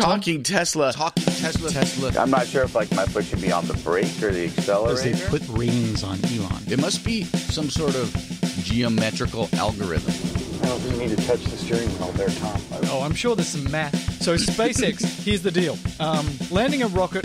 Talking Tesla. Talking Tesla. Tesla. I'm not sure if like my foot should be on the brake or the Because accelerator. they put rings on Elon. It must be some sort of geometrical algorithm. I don't think you need to touch the steering wheel there, Tom. Oh, I'm sure there's some math. So SpaceX, here's the deal. Um, landing a rocket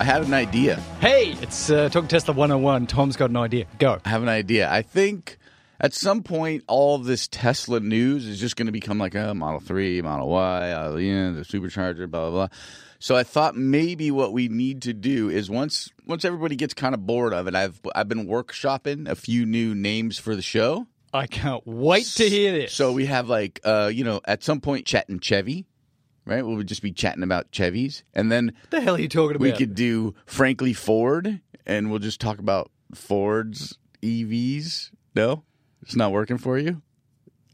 I had an idea. Hey, it's uh, Talk Tesla 101. Tom's got an idea. Go. I have an idea. I think at some point, all this Tesla news is just going to become like a Model 3, Model Y, uh, yeah, the supercharger, blah, blah, blah. So I thought maybe what we need to do is once once everybody gets kind of bored of it, I've I've been workshopping a few new names for the show. I can't wait to hear this. So we have like uh, you know, at some point chatting Chevy, right? We'll just be chatting about Chevys. And then what the hell are you talking about? we could do Frankly Ford and we'll just talk about Ford's EVs. No? It's not working for you?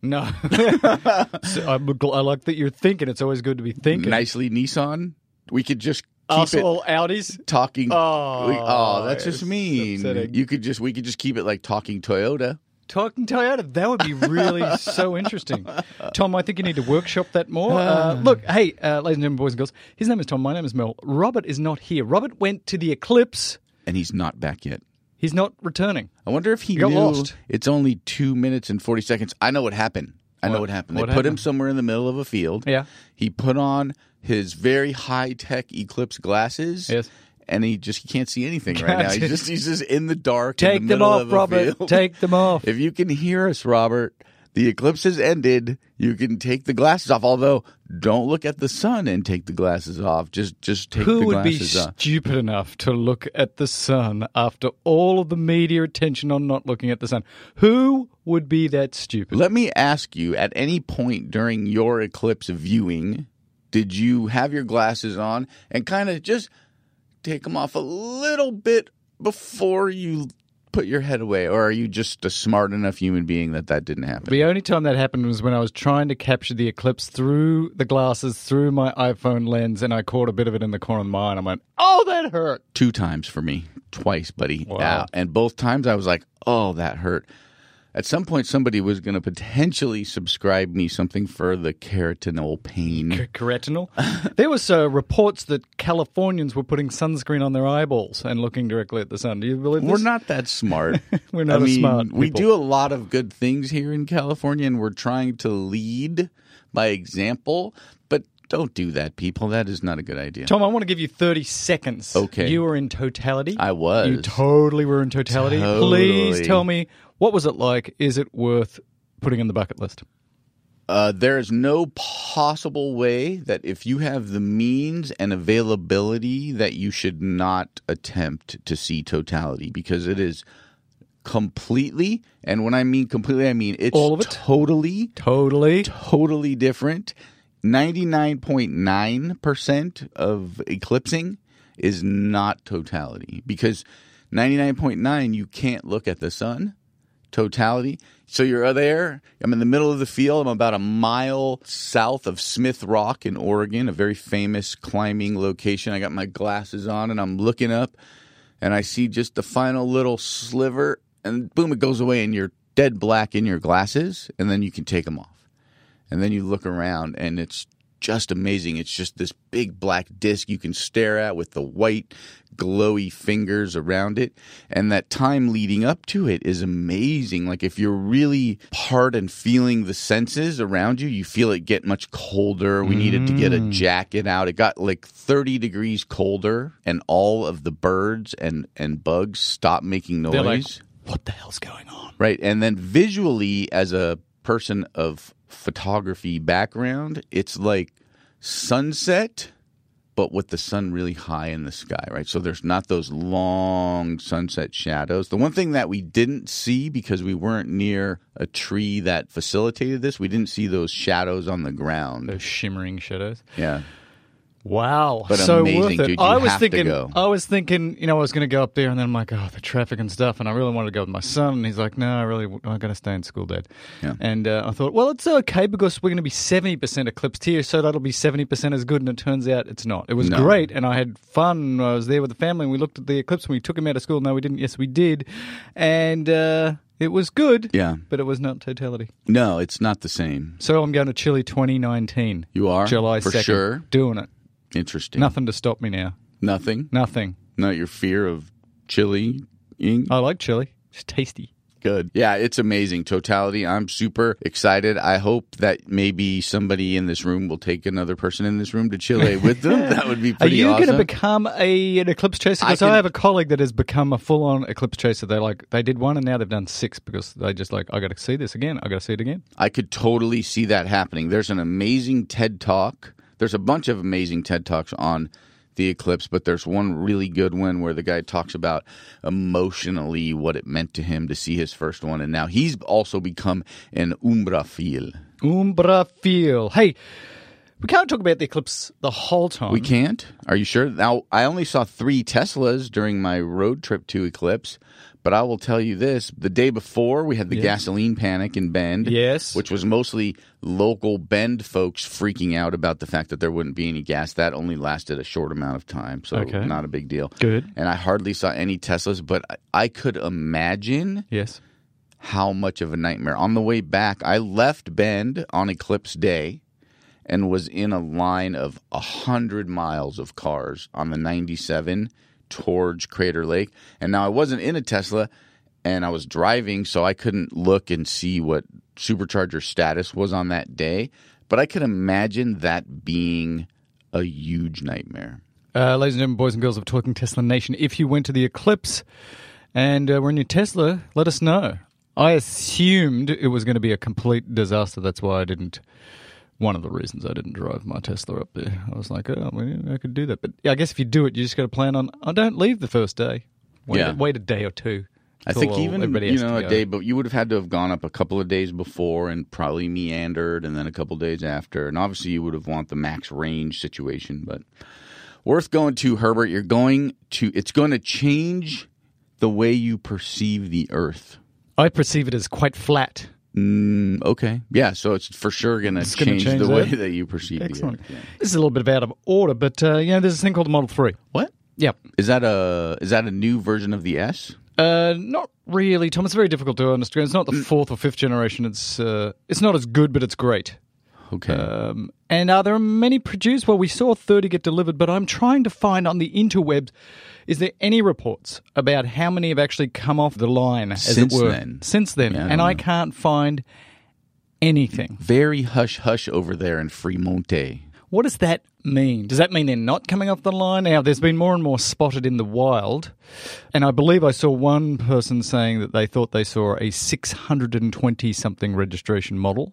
No. so I'm, gl- I like that you're thinking. It's always good to be thinking. Nicely Nissan? We could just keep oh, Us it all Audis. talking Oh, we- oh, that's just mean. upsetting. You could just we could just keep it like talking Toyota. Talking Toyota. That would be really so interesting. Tom, I think you need to workshop that more. Uh, look, hey, uh, ladies and gentlemen, boys and girls, his name is Tom. My name is Mel. Robert is not here. Robert went to the eclipse. And he's not back yet. He's not returning. I wonder if he got knew lost. it's only two minutes and forty seconds. I know what happened. I know What- what happened. what they put him somewhere in the middle of a field. Yeah. He put on his very high tech eclipse glasses. Yes. And he just he can't see anything right now. He's just he's just in the dark. in Take the them off, of Robert. field. Take them off. If you can hear us, Robert, the eclipse has ended. You can take the glasses off. Although, don't look at the sun and take the glasses off. Just just take Who the would be glasses off. stupid enough to look at the sun after all of the media attention on not looking at the sun? Who would be that stupid? Let me ask you: At any point during your eclipse viewing, did you have your glasses on and kind of just take them off a little bit before you put your head away, or are you just a smart enough human being that that didn't happen? The only time that happened was when I was trying to capture the eclipse through the glasses, through my iPhone lens, and I caught a bit of it in the corner of my eye. And I went, "Oh, that hurt." two times for me, twice, buddy. Wow. Yeah, and both times I was like, "Oh, that hurt." At some point, somebody was going to potentially subscribe me something for the keratinol pain. C- Retinal. there was uh, reports that Californians were putting sunscreen on their eyeballs and looking directly at the sun. Do you believe this? We're not that smart. We're not I mean, smart We do a lot of good things here in California, and we're trying to lead by example. Don't do that, people. That is not a good idea. Tom, I want to give you 30 seconds. Okay. You were in totality. I was. You totally were in totality. Please tell me, what was it like? Is it worth putting in the bucket list? Uh, there is no possible way that if you have the means and availability that you should not attempt to see totality because it is completely and when I mean completely I mean it's All of it? totally Totally. totally different. 99.9% of eclipsing is not totality because 99.9 you can't look at the sun totality. So you're there. I'm in the middle of the field. I'm about a mile south of Smith Rock in Oregon, a very famous climbing location. I got my glasses on and I'm looking up and I see just the final little sliver and boom, it goes away and you're dead black in your glasses and then you can take them off. And then you look around and it's just amazing. It's just this big black disc you can stare at with the white glowy fingers around it. And that time leading up to it is amazing. Like if you're really part and feeling the senses around you, you feel it get much colder. We needed to get a mm. jacket out. It got like 30 degrees colder and all of the birds and, and bugs stopped making noise. What the hell's going on? Right. And then visually, as a person of photography background, it's like sunset, but with the sun really high in the sky, right? So there's not those long sunset shadows. The one thing that we didn't see because we weren't near a tree that facilitated this, we didn't see those shadows on the ground. Those shimmering shadows. Yeah. Wow, But so amazing, worth it. dude. I was thinking. I was thinking, you know, I was going to go up there, and then I'm like, oh, the traffic and stuff, and I really wanted to go with my son, and he's like, no, I really, I got to stay in school, Dad. Yeah. And uh, I thought, well, it's okay because we're going to be seventy percent eclipsed here, so that'll be seventy percent as good. And it turns out it's not. It was No. great, and I had fun. I was there with the family, and we looked at the eclipse, and we took him out of school. No, we didn't. Yes, we did, and uh, it was good. Yeah. but it was not totality. No, it's not the same. So I'm going to Chile 2019. You are? July For 2nd. sure? Doing it. Interesting. Nothing to stop me now. Nothing. Nothing. Not your fear of chili. I like chili. It's tasty. Good. Yeah, it's amazing. Totality. I'm super excited. I hope that maybe somebody in this room will take another person in this room to Chile with them. That would be pretty Are you awesome. going to become a an eclipse chaser? I Because I, can- have a colleague that has become a full on eclipse chaser. They like they did one and now they've done six because they just like I got to see this again. I got to see it again. I could totally see that happening. There's an amazing TED Talk. There's a bunch of amazing TED Talks on the eclipse, but there's one really good one where the guy talks about emotionally what it meant to him to see his first one. And now he's also become an umbraphile. Umbra feel. Hey, we can't talk about the eclipse the whole time. We can't? Are you sure? Now, I only saw three Teslas during my road trip to Eclipse, but I will tell you this. The day before, we had the gasoline panic in Bend. Yes. Which was mostly local Bend folks freaking out about the fact that there wouldn't be any gas. That only lasted a short amount of time, so Okay. not a big deal. Good. And I hardly saw any Teslas, but I- could imagine Yes. how much of a nightmare. On the way back, I left Bend on Eclipse Day and was in a line of a hundred miles of cars on the 97 towards Crater Lake. And now I wasn't in a Tesla and I was driving, so I couldn't look and see what supercharger status was on that day. But I could imagine that being a huge nightmare. Uh, ladies and gentlemen, boys and girls of Talking Tesla Nation, if you went to the eclipse and uh, were in your Tesla, let us know. I assumed it was going to be a complete disaster. That's why I didn't. One of the reasons I didn't drive my Tesla up there. I was like, oh, well, I could do that. But yeah, I guess if you do it, you just got to plan on. I don't leave the first day. Wait, Yeah. wait a day or two. I think even you know a go. day, but you would have had to have gone up a couple of days before and probably meandered, and then a couple of days after, and obviously you would have want the max range situation. But worth going to Herbert. You're going to. It's going to change the way you perceive the Earth. I perceive it as quite flat. Mm, okay, yeah. So it's for sure going to change, the that. way that you perceive Excellent. the. Yeah. This is a little bit out of order, but uh, you know, there's a thing called the Model Three. What Yep. is that a is that a new version of the S? Uh, not really, Tom. It's very difficult to understand. It's not the fourth or fifth generation. It's uh, it's not as good, but it's great. Okay. Um, and are there many produced? Well, we saw 30 get delivered, but I'm trying to find on the interwebs, is there any reports about how many have actually come off the line, as Since it were? then. Since then. Yeah, I and don't I can't find anything. Very hush hush over there in Fremont. What does that mean? Does that mean they're not coming off the line? Now, there's been more and more spotted in the wild, and I believe I saw one person saying that they thought they saw a 620 something registration model.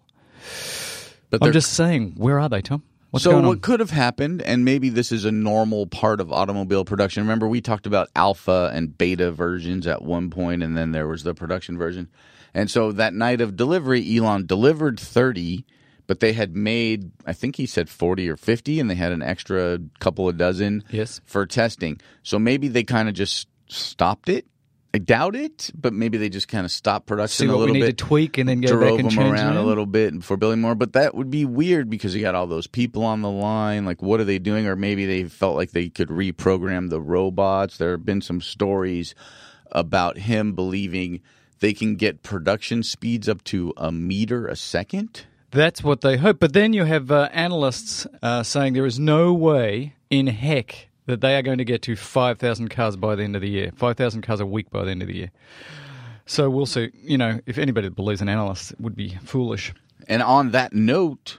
I'm just saying, where are they, Tom? What's so what could have happened, and maybe this is a normal part of automobile production. Remember, we talked about alpha and beta versions at one point, and then there was the production version. And so that night of delivery, Elon delivered thirty, but they had made, I think he said forty or fifty, and they had an extra couple of dozen Yes. for testing. So maybe they kind of just stopped it. I doubt it, but maybe they just kind of stopped production See a what we need bit to tweak and then go drove back and them change around a little bit before building more. But that would be weird because you got all those people on the line. Like, what are they doing? Or maybe they felt like they could reprogram the robots. There have been some stories about him believing they can get production speeds up to a meter a second. That's what they hope. But then you have uh, analysts uh, saying there is no way in heck that they are going to get to 5,000 cars by the end of the year, 5,000 cars a week by the end of the year. So we'll see. You know, if anybody believes in analysts it would be foolish. And on that note,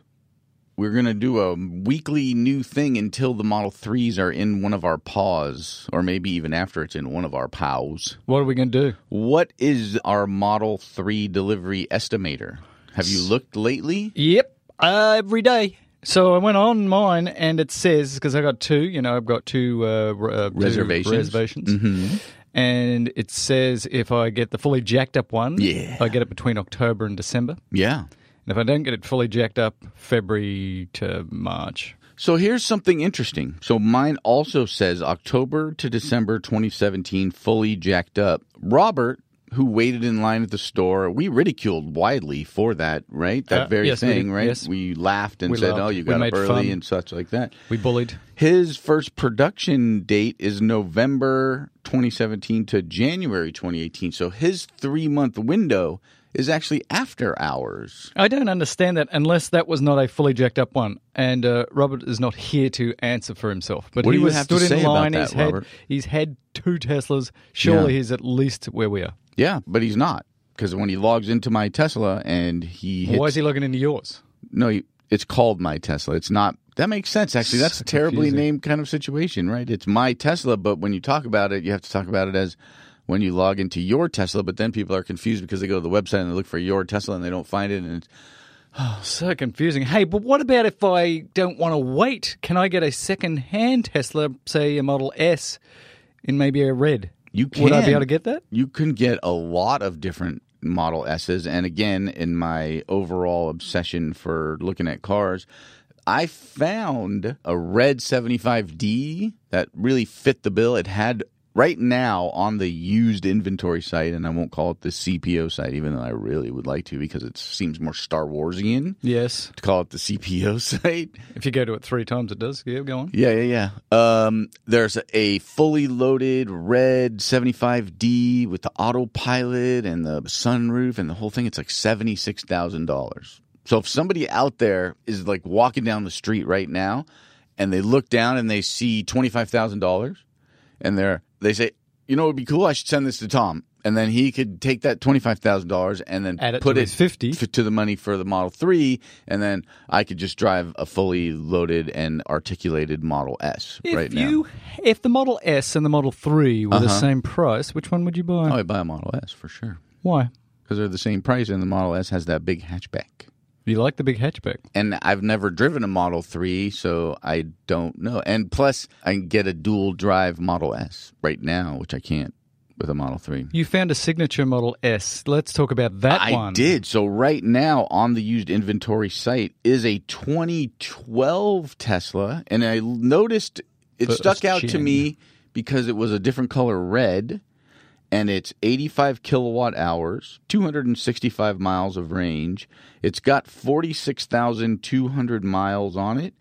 we're going to do a weekly new thing until the Model 3s are in one of our paws, or maybe even after it's in one of our pows. What are we going to do? What is our Model 3 delivery estimator? Have you looked lately? Yep, uh, every day. So I went on mine, and it says because I got two. You know, I've got two, uh, uh, two Reservations. reservations, Mm-hmm. and it says if I get the fully jacked up one, Yeah. I get it between October and December. Yeah. And if I don't get it fully jacked up, February to March. So here's something interesting. So mine also says October to December 2017, fully jacked up. Robert, who waited in line at the store, we ridiculed widely for that, right? That Uh, very yes, thing, did. right? Yes. We laughed and We said, laughed. "Oh, you got up early fun. and such like that." We bullied. His first production date is November 2017 to January 2018. So his three month window is actually after hours. I don't understand that unless that was not a fully jacked up one. And uh, Robert is not here to answer for himself. But What he was have to stood in line. that, he's had he's had two Teslas. Surely Yeah. he's at least where we are. Yeah, but he's not because when he logs into my Tesla and he hits, Why is he logging into yours? no, you- it's called my Tesla. It's not. That makes sense. Actually, that's a terribly confusing. named kind of situation, right? It's my Tesla, but when you talk about it, you have to talk about it as when you log into your Tesla. But then people are confused because they go to the website and they look for your Tesla and they don't find it, and it's, oh, So confusing. Hey, but what about if I don't want to wait? Can I get a second-hand Tesla, say a Model S, in maybe a red? You can. Would I be able to get that? You can get a lot of different Model S's, and again, in my overall obsession for looking at cars. I found a red 75D that really fit the bill. It had right now on the used inventory site, and I won't call it the CPO site, even though I really would like to because it seems more Star Warsian Yes. to call it the CPO site. If you go to it three times, it does. Yeah, go on. Yeah, yeah, yeah. Um, there's a fully loaded red 75D with the autopilot and the sunroof and the whole thing. It's like $76,000. So if somebody out there is like walking down the street right now and they look down and they see $25,000 and they're, they say, you know, it would be cool. I should send this to Tom. And then he could take that $25,000 and then Add it put to it his 50. f- to the money for the Model 3. And then I could just drive a fully loaded and articulated Model S If right now. you, if the Model S and the Model Three were the Uh-huh. same price, which one would you buy? Oh, I'd buy a Model S for sure. Why? Because they're the same price and the Model S has that big hatchback. You like the big hatchback? And I've never driven a Model 3, so I don't know. And plus, I can get a dual drive Model S right now, which I can't with a Model 3. You found a signature Model S. Let's talk about that I one. did. So right now on the used inventory site is a 2012 Tesla, and I noticed it First stuck out to me because it was a different color red, and it's 85 kilowatt hours, 265 miles of range. It's got 46,200 miles on it,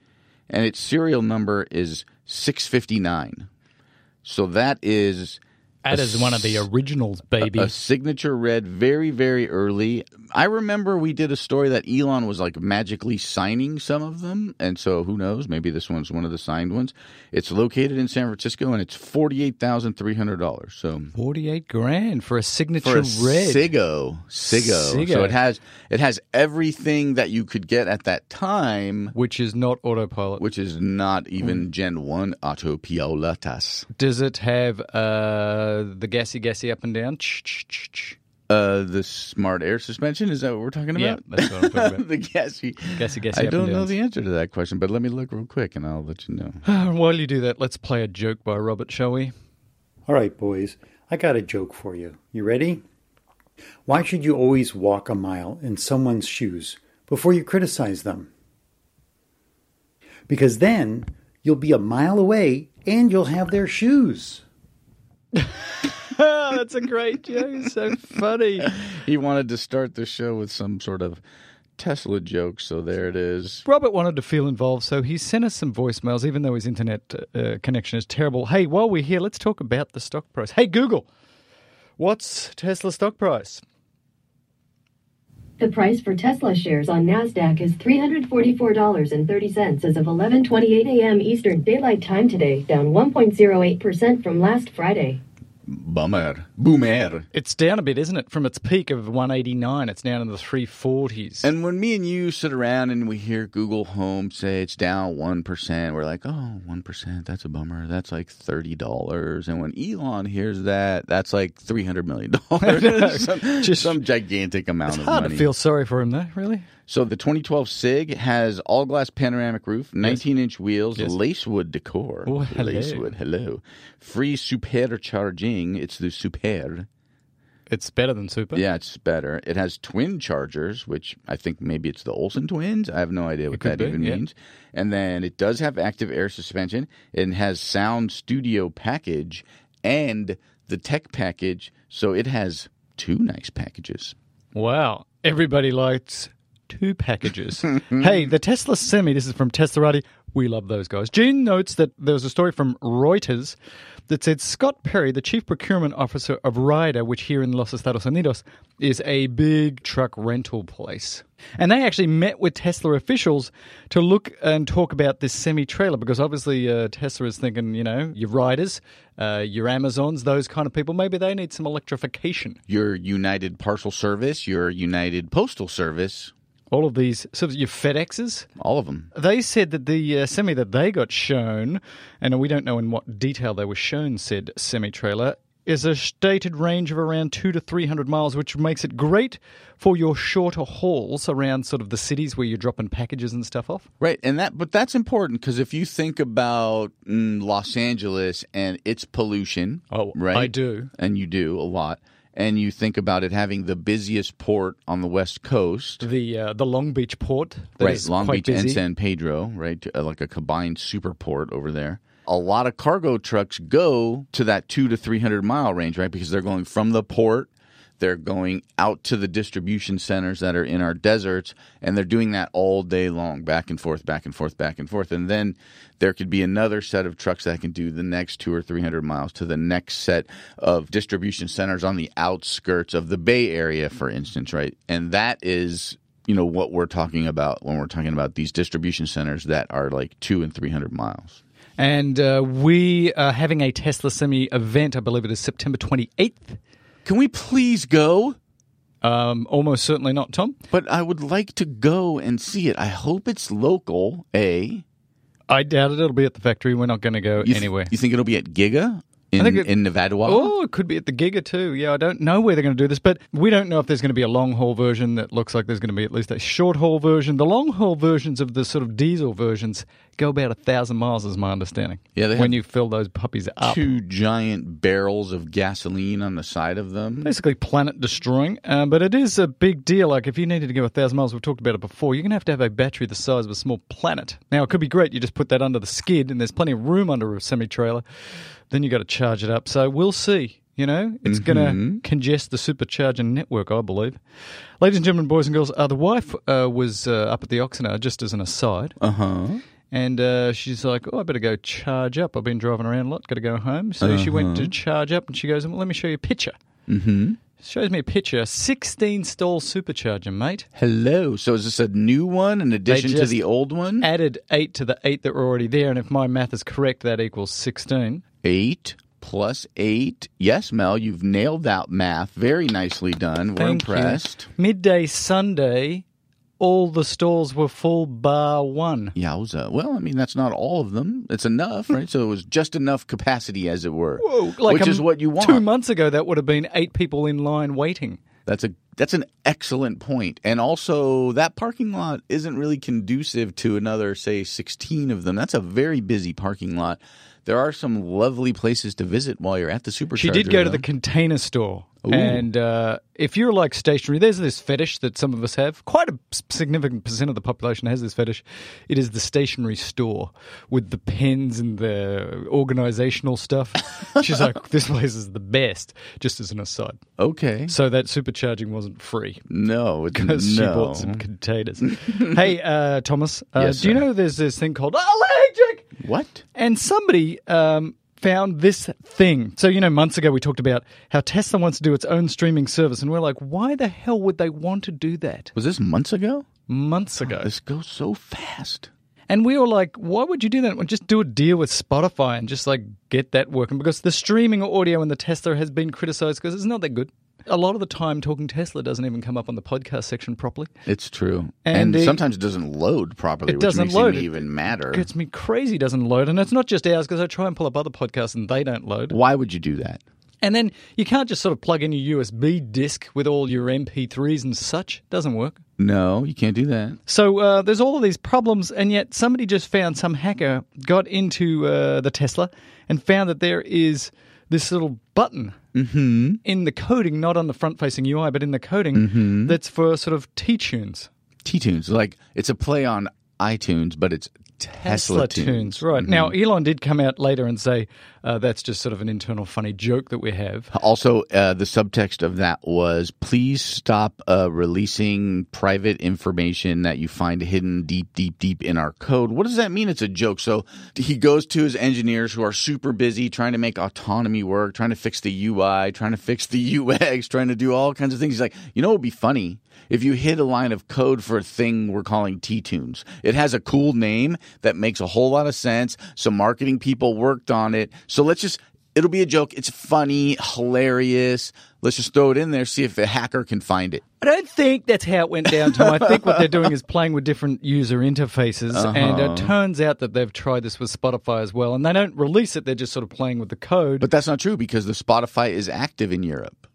and its serial number is 659. So that is That is one of the originals, baby. a signature red very very early i remember we did a story that elon was like magically signing some of them and so who knows maybe this one's one of the signed ones it's located in san francisco and it's $48300 so Forty-eight grand for a for signature a red. Sigo, Sigo. Sigo. So it has it has everything that you could get at that time, which is not autopilot. which is not even Gen One autopilotas. Does it have uh, the gassy, gassy up and down? Ch-ch-ch-ch. Uh, the smart air suspension is that what we're talking Yeah, about? that's what I'm talking about. the gassy. Gassy, gassy I don't know the answer to that question, but let me look real quick and I'll let you know. While you do that, let's play a joke by Robert, shall we? All right, boys, I got a joke for you. You ready? Why should you always walk a mile in someone's shoes before you criticize them? Because then you'll be a mile away and you'll have their shoes. That's a great joke. So funny. He wanted to start the show with some sort of Tesla joke, so there it is. Robert wanted to feel involved, so he sent us some voicemails, even though his internet uh, connection is terrible. Hey, while we're here, let's talk about the stock price. Hey, Google, what's Tesla stock price? The price for Tesla shares on Nasdaq is $344.30 as of 11:28 a.m. Eastern Daylight Time today, down 1.08% from last Friday. Bummer. Boomer. It's down a bit, isn't it? From its peak of 189, it's down in the 340s. And when me and you sit around and we hear Google Home say it's down 1%, we're like, oh, 1%, that's a bummer. That's like $30. And when Elon hears that, that's like $300 million. some, Just- some gigantic amount it's of hard money. to feel sorry for him, though, really. So the 2012 SIG has all glass panoramic roof, 19 inch wheels, Yes. lacewood decor. Oh, hello. Lacewood, hello. Free supercharging. It's the super. It's better than Super. Yeah, it's better. It has twin chargers, which I think maybe it's the Olsen twins. I have no idea what that be, even yeah. means. And then it does have active air suspension. It has sound studio package and the tech package. So it has two nice packages. Wow. Everybody likes two packages. hey, the Tesla Semi, this is from Teslarati. We love those guys. Gene notes that there was a story from Reuters that said Scott Perry, the chief procurement officer of Ryder, which here in Los Estados Unidos is a big truck rental place. And they actually met with Tesla officials to look and talk about this semi trailer because obviously uh, Tesla is thinking, you know, your Ryders, uh, your Amazons, those kind of people, maybe they need some electrification. Your United Parcel Service, your United Postal Service, All of these, of your FedExes, all of them. They said that the uh, semi that they got shown, and we don't know in what detail they were shown said semi trailer, is a stated range of around two to three hundred miles, which makes it great for your shorter hauls around sort of the cities where you're dropping packages and stuff off. Right, and that but that's important because if you think about mm, Los Angeles and its pollution, Oh, right, I do. and you do a lot, and you think about it having the busiest port on the west coast, The uh, the Long Beach port, right, Long Beach and. San Pedro, right, uh, like a combined super port over there. A lot of cargo trucks go to that two to three hundred mile range, right, because they're going from the port. They're going out to the distribution centers that are in our deserts, and they're doing that all day long, back and forth, back and forth, back and forth. And then there could be another set of trucks that can do the next two or three hundred miles to the next set of distribution centers on the outskirts of the Bay Area, for instance, right? And that is you know what we're talking about when we're talking about these distribution centers that are like two and three hundred miles. And uh, we are having a Tesla Semi event. I believe it is September 28th. Can we please go? Um, almost certainly not, Tom. But I would like to go and see it. I hope it's local. A. I doubt it. It'll be at the factory. We're not going to go You th- anywhere. you think it'll be at Giga in it- in Nevada? Oh, it could be at the Giga too. Yeah, I don't know where they're going to do this, but we don't know if there's going to be a long haul version that looks like there's going to be at least a short haul version. The long haul versions of the sort of diesel versions go about a thousand miles, is my understanding. Yeah, they when you fill those puppies up. Two giant barrels of gasoline on the side of them. Basically, planet destroying, uh, but it is a big deal. Like, if you needed to go a thousand miles, we've talked about it before, you're going to have to have a battery the size of a small planet. Now, it could be great. You just put that under the skid, and there's plenty of room under a semi trailer. Then you got to charge it up. So we'll see. You know, it's going to congest the supercharger network, I believe. Ladies and gentlemen, boys and girls, uh, the wife uh, was uh, up at the Oxnard, just as an aside. Uh huh. And uh, she's like, "Oh, I better go charge up. I've been driving around a lot. Got to go home." So she went to charge up, and she goes, "Well, let me show you a picture." Mm-hmm. Shows me a picture. Sixteen stall supercharger, mate. Hello. So is this a new one in addition to the old one? Added eight to the eight that were already there, and if my math is correct, that equals sixteen. Eight plus eight. Yes, Mel, you've nailed that math. Very nicely done. We're Thank you. impressed. Midday Sunday, all the stalls were full, bar one. Yowza. Well, I mean, that's not all of them. It's enough, right? so it was just enough capacity, as it were. Like which a- is what you want. Two months ago, that would have been eight people in line waiting. That's a that's an excellent point. And also that parking lot isn't really conducive to another say 16 of them. That's a very busy parking lot. There are some lovely places to visit while you're at the supercharger. She did go to the container store. And uh, if you're like stationary, there's this fetish that some of us have. Quite a significant percent of the population has this fetish. It is the stationery store with the pens and the organizational stuff. She's like, this place is the best, just as an aside. Okay. So that supercharging wasn't free No, it's because she bought some containers. hey, uh, Thomas, uh, Yes, do you know there's this thing called allergic? What? And somebody um, found this thing. So, you know, months ago we talked about how Tesla wants to do its own streaming service. And we're like, why the hell would they want to do that? Was this months ago? Months ago. This goes so fast. And we were like, why would you do that? Well, just do a deal with Spotify and just like get that working because the streaming audio in the Tesla has been criticized because it's not that good. A lot of the time, talking Tesla doesn't even come up on the podcast section properly. It's true. And And, the- sometimes it doesn't load properly, It which doesn't makes load. it It even matter. Gets me crazy, doesn't load. And it's not just ours because I try and pull up other podcasts and they don't load. Why would you do that? And then you can't just sort of plug in your USB disk with all your MP3s and such. Doesn't work. No, you can't do that. So uh, there's all of these problems, and yet somebody just found some hacker got into uh, the Tesla and found that there is this little button Mm-hmm. in the coding, not on the front facing UI, but in the coding Mm-hmm. that's for sort of T tunes. T tunes, like it's a play on iTunes, but it's Tesla, tunes. Mm-hmm. Right. Now, Elon did come out later and say uh, that's just sort of an internal funny joke that we have. Also, uh, the subtext of that was please stop uh, releasing private information that you find hidden deep, deep, deep in our code. What does that mean? It's a joke. So he goes to his engineers who are super busy trying to make autonomy work, trying to fix the UI, trying to fix the UX, trying to do all kinds of things. He's like, you know what would be funny? If you hit a line of code for a thing we're calling T Tunes, it has a cool name that makes a whole lot of sense. Some marketing people worked on it. So let's just, it'll be a joke. It's funny, hilarious. Let's just throw it in there, see if a hacker can find it. I don't think that's how it went down, Tom. I think what they're doing is playing with different user interfaces, and Uh-huh. it turns out that they've tried this with Spotify as well. And they don't release it; they're just sort of playing with the code. But that's not true because the Spotify is active in Europe.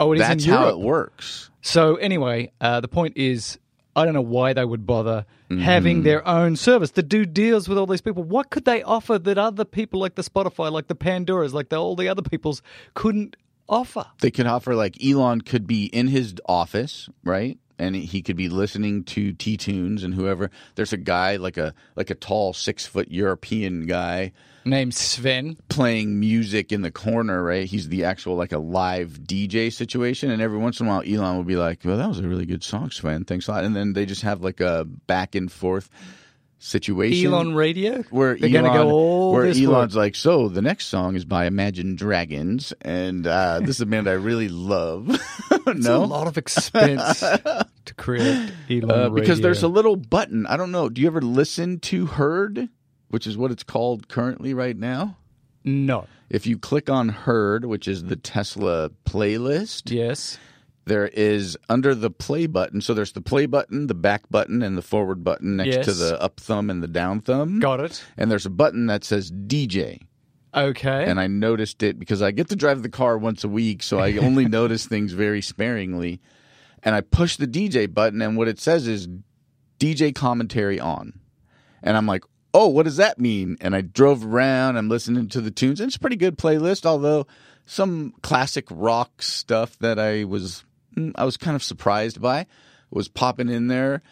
oh, it is That's in Europe. That's how it works. So anyway, uh, the point is, I don't know why they would bother Mm-hmm. having their own service to do deals with all these people. What could they offer that other people, like the Spotify, like the Pandoras, like the, all the other people's, couldn't offer? They could offer like Elon could be in his office, right? And he could be listening to T Tunes and whoever. There's a guy like a like a tall six foot European guy Named Sven. playing music in the corner, right? He's the actual like a live DJ situation, and every once in a while, Elon will be like, "Well, that was a really good song, Sven. Thanks a lot." And then they just have like a back and forth situation. Elon Radio. where they're Elon, to go all where this Elon's way. like, so the next song is by Imagine Dragons, and uh, this is a band I really love. It's a lot of expense to create Elon uh, because Radio. there's a little button. I don't know. Do you ever listen to Heard, which is what it's called currently right now? no. If you click on Heard, which is the Tesla playlist, Yes. There is under the play button. So there's the play button, the back button, and the forward button next to the up thumb and the down thumb. Got it. And there's a button that says DJ. Okay. and I noticed it because I get to drive the car once a week, so I only notice things very sparingly. And I push the DJ button, and what it says is DJ commentary on. And I'm like, oh, what does that mean? And I drove around, I'm listening to the tunes, and it's a pretty good playlist, although some classic rock stuff that I was I was kind of surprised by was popping in there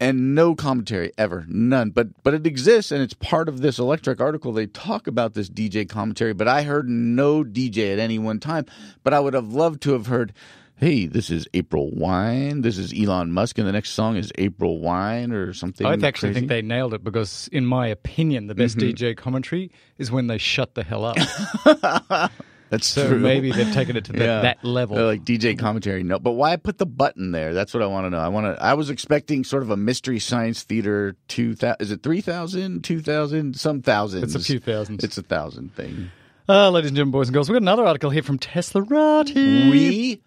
and no commentary ever none but but it exists and it's part of this Electrek article they talk about this dj commentary but i heard no dj at any one time but i would have loved to have heard hey this is april wine this is elon musk and the next song is april wine or something I actually crazy. think they nailed it because, in my opinion, the best Mm-hmm. DJ commentary is when they shut the hell up. that's So true maybe they've taken it to the, Yeah. that level. They're like DJ commentary. No, but why put the button there? That's what I want to know. I want to. I was expecting sort of a mystery science theater. Two thousand? Is it three thousand? Two thousand? Some thousands. It's a few thousands. It's a thousand thing. Uh, ladies and gentlemen, boys and girls, we've got another article here from Tesla Teslarati. We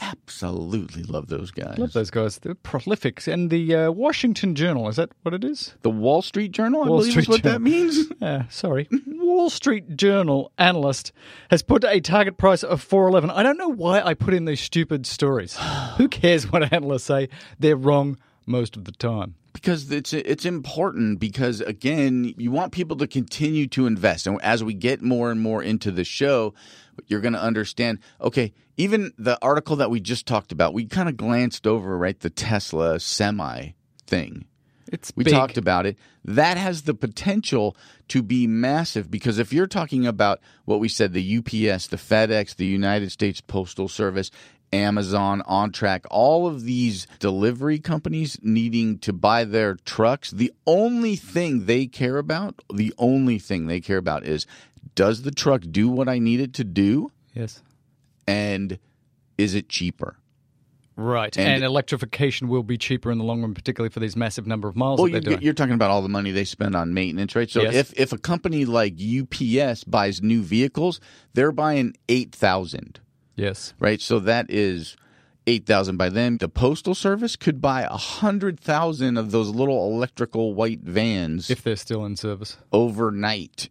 absolutely love those guys. Love those guys. They're prolific. And the uh, Washington Journal, is that what it is? The Wall Street Journal. I believe Street is what Journal. that means. Uh, sorry. Wall Street Journal analyst has put a target price of 411. I don't know why I put in these stupid stories. Who cares what analysts say? They're wrong most of the time. because it's it's important because again you want people to continue to invest and as we get more and more into the show you're going to understand okay even the article that we just talked about we kind of glanced over right the Tesla semi thing It's we big. talked about it that has the potential to be massive because if you're talking about what we said the UPS the FedEx the United States Postal Service Amazon, OnTrac, all of these delivery companies needing to buy their trucks, the only thing they care about, the only thing they care about is does the truck do what I need it to do Yes. and is it cheaper? Right. And- And, electrification will be cheaper in the long run, particularly for these massive number of miles Well, doing. you're talking about all the money they spend on maintenance, right? So Yes. if if a company like UPS buys new vehicles, they're buying 8,000. Yes. right? So that is eight thousand by them. The postal service could buy a hundred thousand of those little electrical white vans If they're still in service. overnight.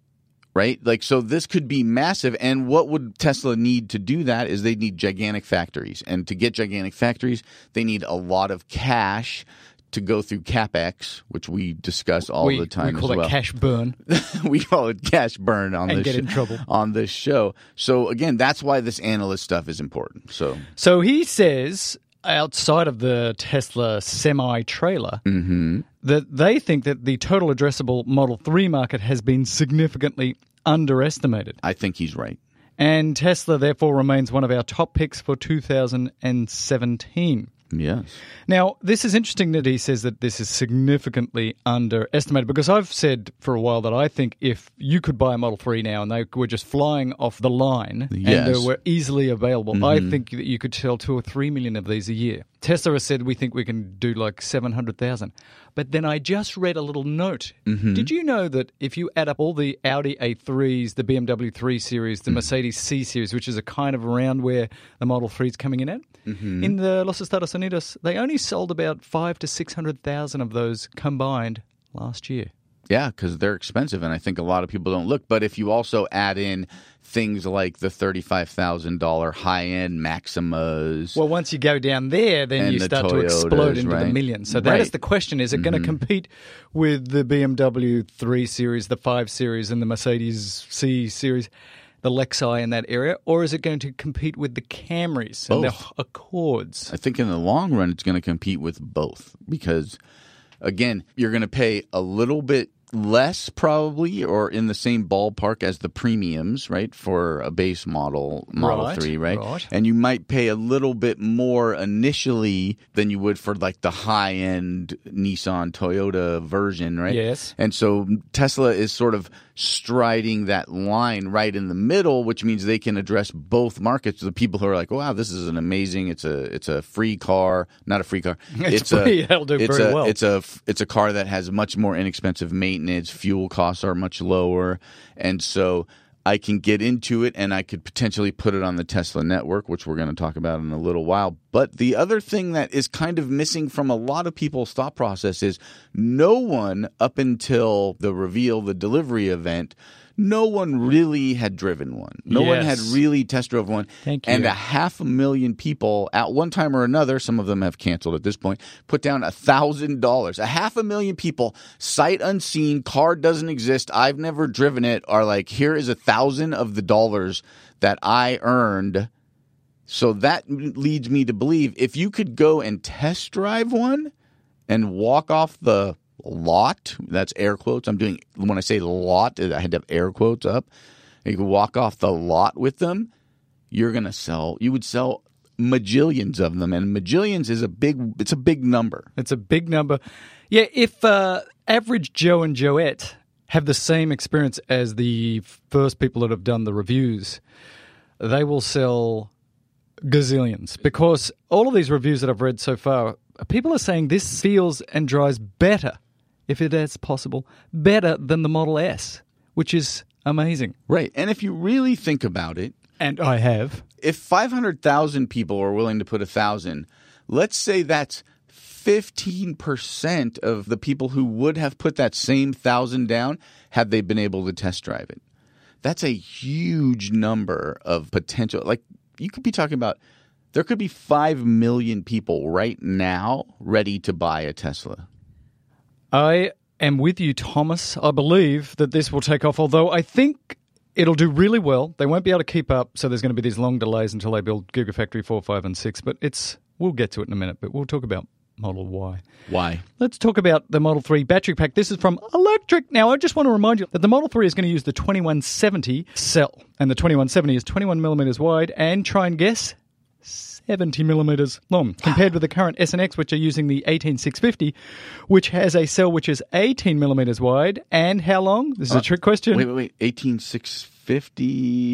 Right? Like, so this could be massive. And what would Tesla need to do that is they need gigantic factories. And to get gigantic factories, they need a lot of cash to go through capex, which we discuss all we, the time we call as it well. cash burn. we call it cash burn on And this get sho- in trouble. on this show. So again, that's why this analyst stuff is important. So So he says, outside of the Tesla semi trailer, Mm-hmm. that they think that the total addressable Model 3 market has been significantly underestimated. I think he's right. And Tesla, therefore, remains one of our top picks for 2017. Yes. Now, this is interesting that he says that this is significantly underestimated because I've said for a while that I think if you could buy a Model 3 now and they were just flying off the line and they were easily available, I mm-hmm. think that you could sell two or three million of these a year. Tesla has said we think we can do like 700,000. But then I just read a little note. Mm-hmm. Did you know that if you add up all the Audi A3s, the BMW 3 Series, the mm. Mercedes C Series, which is a kind of around where the Model 3 is coming in at, mm-hmm. in the Los Estados Unidos, they only sold about five to 600,000 of those combined last year. Yeah, because they're expensive, and I think a lot of people don't look. But if you also add in things like the thirty-five thousand dollar high-end Maximas, Well, once you go down there, then you the start to explode Toyotas, into the millions. So that is Right. the question: Is it going to mm-hmm. compete with the BMW 3 Series, the 5 Series, and the Mercedes C Series, the Lexi in that area, or is it going to compete with the Camrys and the Accords? I think in the long run, it's going to compete with both because, again, you're going to pay a little bit less probably or in the same ballpark as the premiums, right, for a base model Model Right, 3, right? right. And you might pay a little bit more initially than you would for like the high end Nissan Toyota version, right? Yes. And so Tesla is sort of striding that line right in the middle, which means they can address both markets. The people who are like, "Wow, this is an amazing! It's a it's a free car, not a free car. It's free. a That'll do it's very a, well." It's a it's a car that has much more inexpensive maintenance. Fuel costs are much lower, and so." I can get into it and I could potentially put it on the Tesla network, which we're going to talk about in a little while. But the other thing that is kind of missing from a lot of people's thought process is no one up until the reveal, the delivery event, no one really had driven one. No one had really test drove one. Thank you. And a half a million people at one time or another, some of them have canceled at this point, put down a thousand dollars. A half a million people, sight unseen, car doesn't exist, I've never driven it, are like, here is a thousand of the dollars that I earned. So that leads me to believe if you could go and test drive one and walk off the lot, that's air quotes. I'm doing, when I say lot, I had to have air quotes up. You could walk off the lot with them you're going to sell you would sell majillions of them and majillions is a big it's a big number It's a big number. Yeah, if uh, average Joe and Joette have the same experience as the first people that have done the reviews, they will sell gazillions because all of these reviews that I've read so far, people are saying this feels and dries better, if it is possible, better than the Model S, which is amazing. right and if you really think about it And I have. if 500,000 people are willing to put a thousand let's say that's 15% of the people who would have put that same thousand down had they been able to test drive it that's a huge number of potential like you could be talking about there could be 5 million people right now ready to buy a tesla I am with you, Thomas. I believe that this will take off, although I think it'll do really well. They won't be able to keep up, so there's going to be these long delays until they build Gigafactory 4, 5, and 6. But it's we'll get to it in a minute, but we'll talk about Model Y. why Let's talk about the Model 3 battery pack. This is from Electrek. Now, I just want to remind you that the Model 3 is going to use the 2170 cell, and the 2170 is 21 millimeters wide, and try and guess 70 millimeters long, compared with the current SNX, which are using the 18650, which has a cell which is 18 millimeters wide, and how long? This is a uh, trick question. Wait, wait, wait. 18650,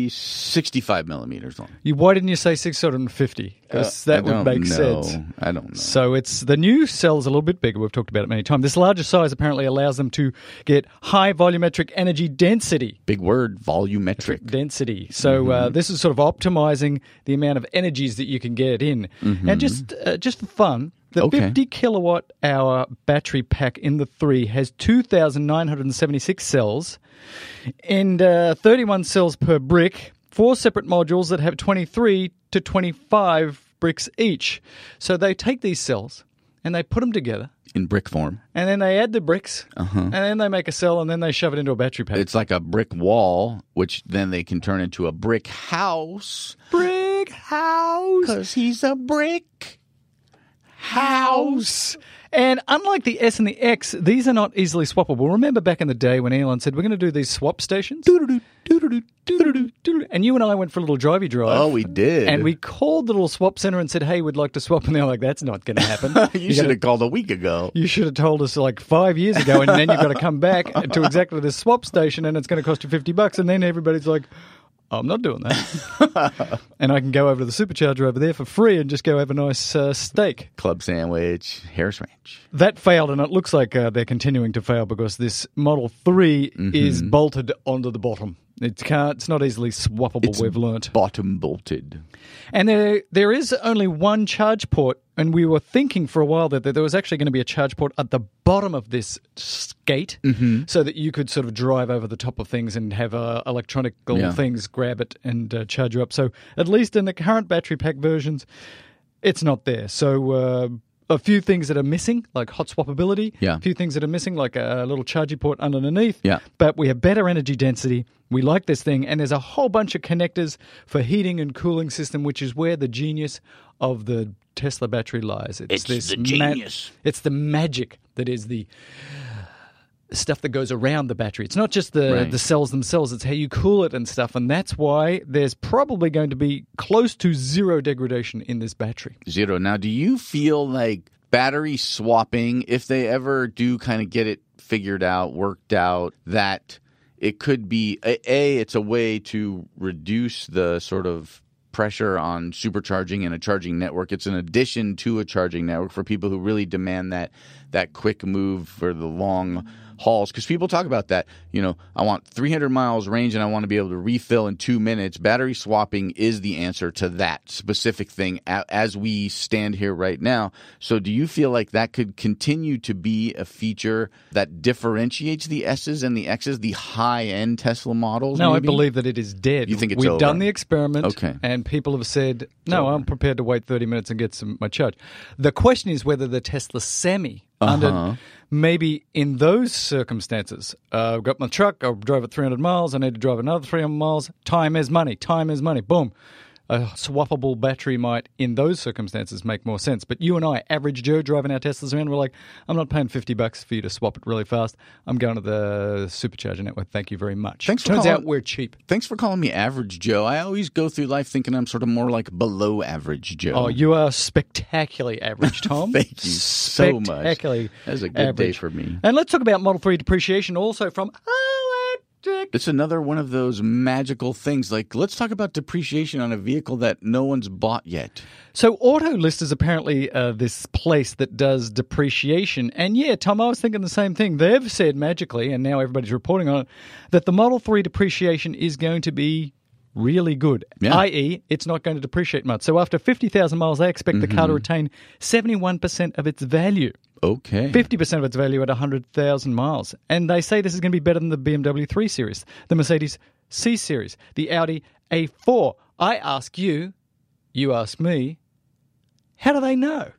65 millimeters long. You, why didn't you say 650? Because that Uh, I would make know. sense. I don't know. So it's the new cell's a little bit bigger. We've talked about it many times. This larger size apparently allows them to get high volumetric energy density. Big word, volumetric. Density. So Mm-hmm. uh, this is sort of optimizing the amount of energies that you can get in. And just uh, just for fun, the. Okay. 50 kilowatt hour battery pack in the three has 2,976 cells and uh, 31 cells per brick. Four separate modules that have 23 to 25 bricks each. So they take these cells and they put them together, in brick form. and then they add the bricks, and then they make a cell, and then they shove it into a battery pack. It's like a brick wall, which then they can turn into a brick house. brick house. Because he's a brick house. And unlike the S and the X, these are not easily swappable. Remember back in the day when Elon said, we're going to do these swap stations? And you and I went for a little drivey drive. Oh, we did. And we called the little swap center and said, hey, we'd like to swap. And they're like, that's not going to happen. you should have called a week ago. You should have told us like five years ago, and then you've got to come back to exactly this swap station, and it's going to cost you fifty bucks. And then everybody's like, "I'm not doing that," and I can go over to the supercharger over there for free and just go have a nice uh, steak. Club sandwich, Harris Ranch. That failed, and it looks like uh, they're continuing to fail because this Model 3 Mm-hmm. is bolted onto the bottom. It can't. It's not easily swappable. we've learnt. Bottom bolted. And there, there is only one charge port, and we were thinking for a while that, that there was actually going to be a charge port at the bottom of this skate, Mm-hmm. so that you could sort of drive over the top of things and have uh, electronic Yeah. things grab it and uh, charge you up. So at least in the current battery pack versions, it's not there. So. Uh, a few things that are missing, like hot swappability. Yeah. A few things that are missing, like a little charging port underneath. Yeah. But we have better energy density. We like this thing, and there's a whole bunch of connectors for heating and cooling system, which is where the genius of the Tesla battery lies. It's, It's this the ma- genius. it's the magic that is the stuff that goes around the battery. It's not just the Right. the cells themselves; it's how you cool it and stuff. And that's why there's probably going to be close to zero degradation in this battery. Zero. Now, do you feel like battery swapping, if they ever do kind of get it figured out, worked out, that it could be a, a it's a way to reduce the sort of pressure on supercharging and a charging network. It's an addition to a charging network for people who really demand that that quick move for the long hauls because people talk about that you know i want 300 miles range and i want to be able to refill in two minutes battery swapping is the answer to that specific thing as we stand here right now so do you feel like that could continue to be a feature that differentiates the s's and the x's the high end tesla models No, I believe that it is dead. You think it's We've over? done the experiment. Okay. And people have said, no, I'm prepared to wait 30 minutes and get some my charge. The question is whether the Tesla Semi, Uh-huh. under maybe in those circumstances, uh, I've got my truck, I drove it 300 miles, I need to drive another 300 miles. Time is money. Time is money. Boom. A swappable battery might, in those circumstances, make more sense. But you and I, average Joe, driving our Teslas around, we're like, I'm not paying 50 bucks for you to swap it really fast. I'm going to the supercharger network. Thank you very much. Thanks Turns calling- out we're cheap. Thanks for calling me average Joe. I always go through life thinking I'm sort of more like below average Joe. Oh, you are spectacularly average, Tom. Thank you so much. Spectacularly That was a good day for me. And let's talk about Model 3 depreciation also from Electrek. It's another one of those magical things. Like, let's talk about depreciation on a vehicle that no one's bought yet. So, AutoList is apparently uh, this place that does depreciation. And yeah, Tom, I was thinking the same thing. They've said magically, and now everybody's reporting on it, that the Model 3 depreciation is going to be really good, Yeah. i.e., it's not going to depreciate much. So, after 50,000 miles, they expect the car Mm-hmm. to retain 71% of its value. Okay. 50% of its value at 100,000 miles. And they say this is going to be better than the BMW 3 Series, the Mercedes C Series, the Audi A4. I ask you, you ask me, how do they know?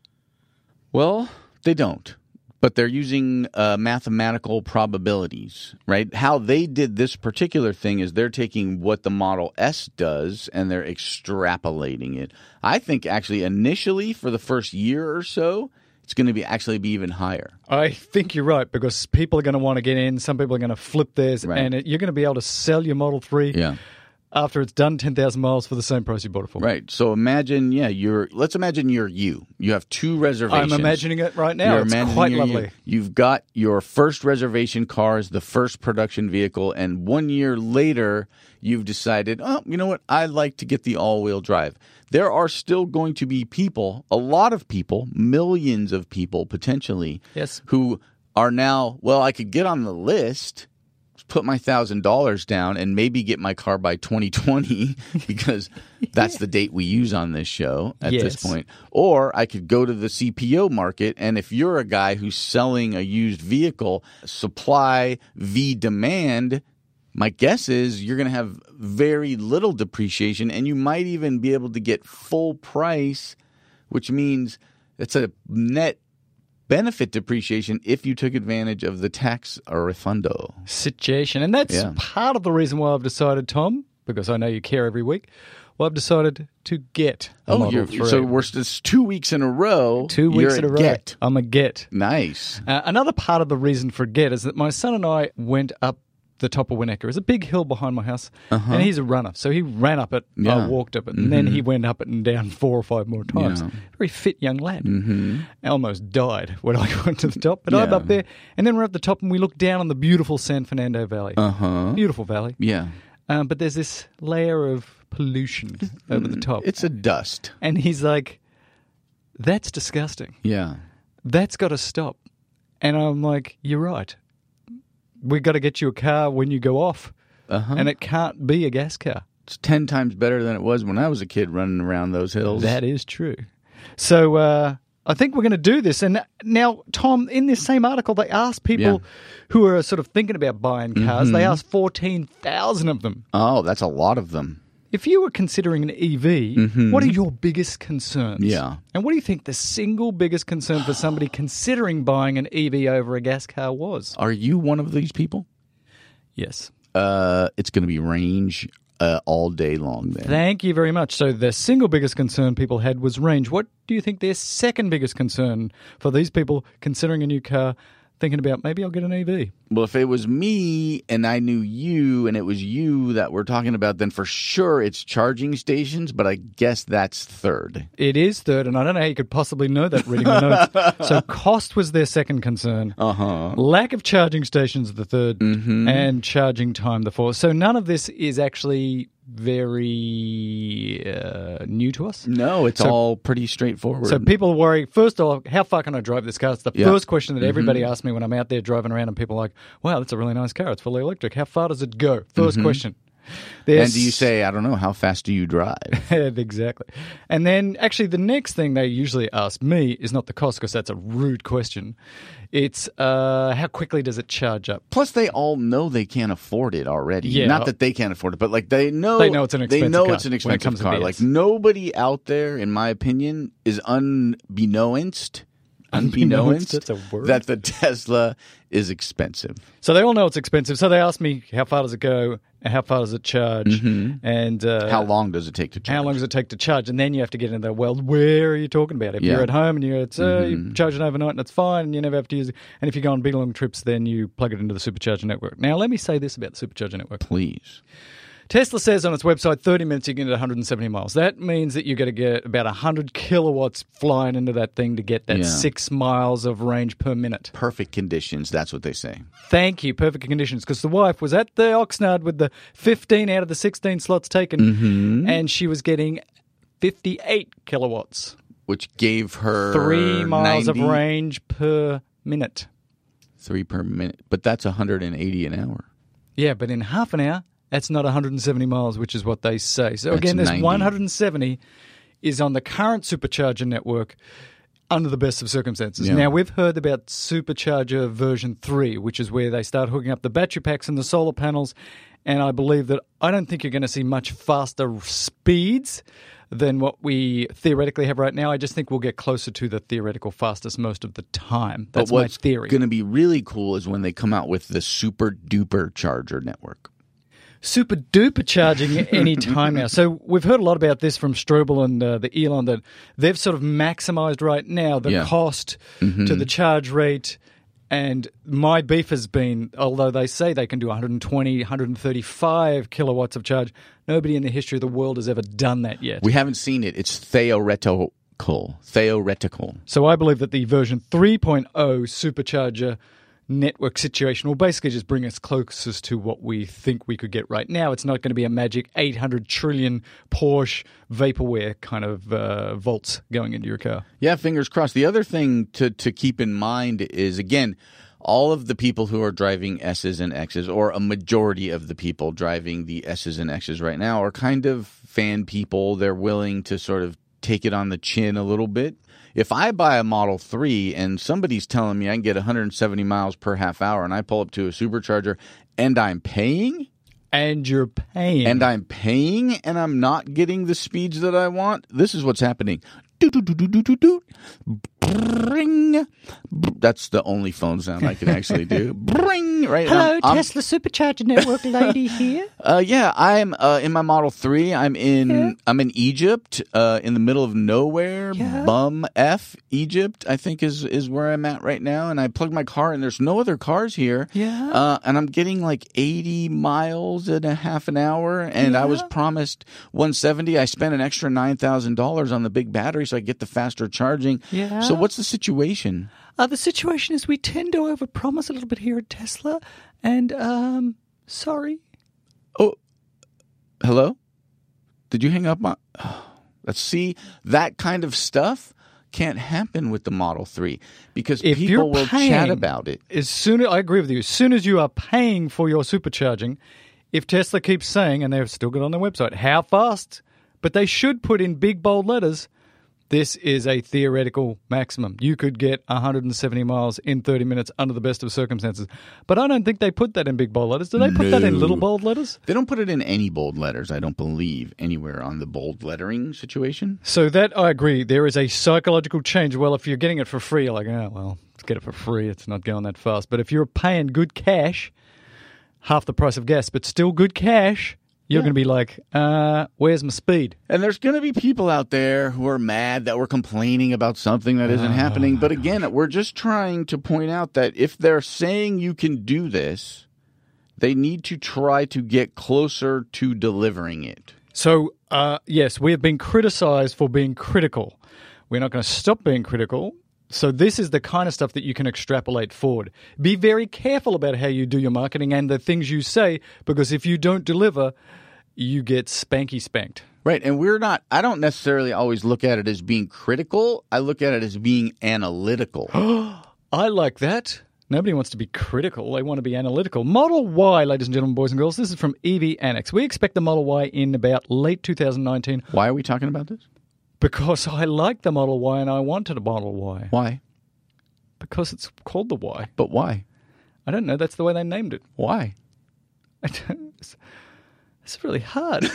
Well, they don't. But they're using uh, mathematical probabilities, right? How they did this particular thing is they're taking what the Model S does and they're extrapolating it. I think actually initially for the first year or so, it's going to be actually be even higher. I think you're right because people are going to want to get in. Some people are going to flip theirs, Right. and it, you're going to be able to sell your Model 3 Yeah. After it's done 10,000 miles for the same price you bought it for. Right. So imagine, yeah, you're. Let's imagine you're you. You have two reservations. I'm imagining it right now. You're it's quite you're you. lovely. You've got your first reservation car as the first production vehicle, and one year later, you've decided, oh, you know what? I'd like to get the all-wheel drive. There are still going to be people, a lot of people, millions of people potentially, Yes. who are now. Well, I could get on the list put my thousand dollars down and maybe get my car by 2020 because that's the date we use on this show at this point. Or i could go to the cpo market and if you're a guy who's selling a used vehicle supply v demand my guess is you're going to have very little depreciation and you might even be able to get full price which means it's a net benefit depreciation if you took advantage of the tax refundo. situation. And that's Yeah. part of the reason why I've decided, Tom, because I know you care every week, well, I've decided to get a Oh, you're, 3. so we're just two weeks in a row. 2 weeks you're in a at row. Get. I'm a get. Nice. Uh, another part of the reason for get is that my son and I went up the top of Winnecker. There's a big hill behind my house, and he's a runner. So he ran up it, I Uh-huh. Yeah. Mm-hmm. walked up it, and then he went up it and down four or five more times. Yeah. Very fit young lad. Mm-hmm. Almost died when I got to the top, but I'm up there, and then we're at the top and we look down on the beautiful San Fernando Valley. Uh huh. Beautiful valley. Yeah. Um, but there's this layer of pollution over the top. It's a dust. and he's like, that's disgusting. Yeah. That's got to stop. And I'm like, you're right. We've got to get you a car when you go off. Uh-huh. And it can't be a gas car. It's 10 times better than it was when I was a kid running around those hills. That is true. So uh, I think we're going to do this. And now, Tom, in this same article, they asked people Yeah. who are sort of thinking about buying cars, they Mm-hmm. asked 14,000 of them. oh, that's a lot of them. If you were considering an EV, what are your biggest concerns? Mm-hmm. Yeah. And what do you think the single biggest concern for somebody considering buying an EV over a gas car was? Are you one of these people? Yes. Uh, it's going to be range uh, all day long then. Thank you very much. So the single biggest concern people had was range. What do you think their second biggest concern for these people considering a new car, thinking about maybe I'll get an EV? Well, if it was me and I knew you and it was you that we're talking about, then for sure it's charging stations, but I guess that's third. It is third, and I don't know how you could possibly know that reading the notes. so cost was their second concern. Uh huh. Lack of charging stations the 3rd Mm-hmm. and charging time the fourth. So none of this is actually very uh, new to us. No, it's So- all pretty straightforward. So people worry, first off, how far can I drive this car? It's the Yeah. Mm-hmm. first question that everybody asks me when I'm out there driving around and people are like, wow, that's a really nice car. It's fully electric. How far does it go? 1st question. and do you say, I don't know, how fast do you drive? exactly. And then actually the next thing they usually ask me is not the cost because that's a rude question. It's uh, how quickly does it charge up? Plus, they all know they can't afford it already. Yeah. Not that they can't afford it, but like they know They know it's an expensive They know car it's an expensive car. Like nobody out there, in my opinion, is unbeknownst, unbeknownst That's a word. that the Tesla is expensive. So they all know it's expensive. So they ask me how far does it go, and how far does it charge, and uh, How long does it take to charge? How long does it take to charge? And then you have to get into the well, where are you talking about? If Yeah. you're at home and you're it's, uh, you charge it overnight and it's fine and you never have to use it. And if you go on big long trips, then you plug it into the supercharger network. Now, let me say this about the supercharger network. Please. Tesla says on its website 30 minutes you can get 170 miles. That means that you're going to get about 100 kilowatts flying into that thing to get that Yeah. six miles of range per minute. Perfect conditions. That's what they say. Thank you. Perfect conditions. Because the wife was at the Oxnard with the 15 out of the 16 slots taken, mm-hmm. and she was getting 58 kilowatts, Which gave her three miles 90 of range per minute. Three per minute. But that's 180 an hour. Yeah, but in half an hour, that's not 170 miles, which is what they say. So That's again, this 90. 170 is on the current supercharger network under the best of circumstances. Yeah. Now, we've heard about supercharger version 3, which is where they start hooking up the battery packs and the solar panels. And I believe that I don't think you're going to see much faster speeds than what we theoretically have right now. I just think we'll get closer to the theoretical fastest most of the time. That's but my what's theory. going to be really cool is when they come out with the super duper charger network. Super duper charging any time now. So we've heard a lot about this from Straubel and uh, the Elon that they've sort of maximized right now the Yeah. cost Mm-hmm. to the charge rate. And my beef has been, although they say they can do 120, 135 kilowatts of charge, nobody in the history of the world has ever done that yet. We haven't seen it. It's theoretical. Theoretical. So I believe that the version 3.0 supercharger network situation will basically just bring us closest to what we think we could get right now. It's not going to be a magic 800 trillion Porsche vaporware kind of uh, volts going into your car. Yeah, fingers crossed. The other thing to, to keep in mind is again, all of the people who are driving S's and X's, or a majority of the people driving the S's and X's right now, are kind of fan people. They're willing to sort of take it on the chin a little bit. If I buy a Model 3 and somebody's telling me I can get 170 miles per half hour and I pull up to a supercharger and I'm paying, And you're paying. and I'm paying and I'm not getting the speeds that I want, this is what's happening. Bring. That's the only phone sound I can actually do. Bring. Right. Hello, I'm- I'm- Tesla Supercharger Network lady here. Uh, yeah, I'm uh, in my Model Three. I'm in I'm in Egypt, uh, in the middle of nowhere. Yeah. Bum F Egypt, I think is is where I'm at right now. And I plugged my car, and there's no other cars here. Yeah. Uh, and I'm getting like 80 miles in a half an hour, and I was promised 170. I spent an extra nine thousand dollars on the big battery, so I get the faster charging. Yeah. So what's the situation? Uh, the situation is we tend to overpromise a little bit here at Tesla, and um, sorry. Oh, hello. Did you hang up on? Let's see that kind of stuff can't happen with the Model Three because If people will paying, chat about it. As soon I agree with you. As soon as you are paying for your supercharging, if Tesla keeps saying, and they've still got on their website, how fast, but they should put in big bold letters. This is a theoretical maximum. You could get 170 miles in 30 minutes under the best of circumstances. But I don't think they put that in big bold letters. Do they put that in little bold letters? They don't put it in any bold letters. I don't believe anywhere on the bold lettering situation. So that I agree. There is a psychological change. Well, if you're getting it for free, you're like, oh well, let's get it for free. It's not going that fast. But if you're paying good cash, half the price of gas, but still good cash, you're going to be like, uh, where's my speed? And there's going to be people out there who are mad that we're complaining about something that isn't happening. But again, we're just trying to point out that if they're saying you can do this, they need to try to get closer to delivering it. So, uh, yes, we have been criticized for being critical. We're not going to stop being critical. So, this is the kind of stuff that you can extrapolate forward. Be very careful about how you do your marketing and the things you say, because if you don't deliver, you get spanky spanked. Right. And we're not, I don't necessarily always look at it as being critical. I look at it as being analytical. I like that. Nobody wants to be critical. They want to be analytical. Model Y, ladies and gentlemen, boys and girls, this is from EV Annex. We expect the Model Y in about late 2019 Why are we talking about this? Because I like the Model Y and I wanted a Model Y. Why? Because it's called the Y. But why? I don't know. That's the way they named it. Why? I don't, it's, it's really hard.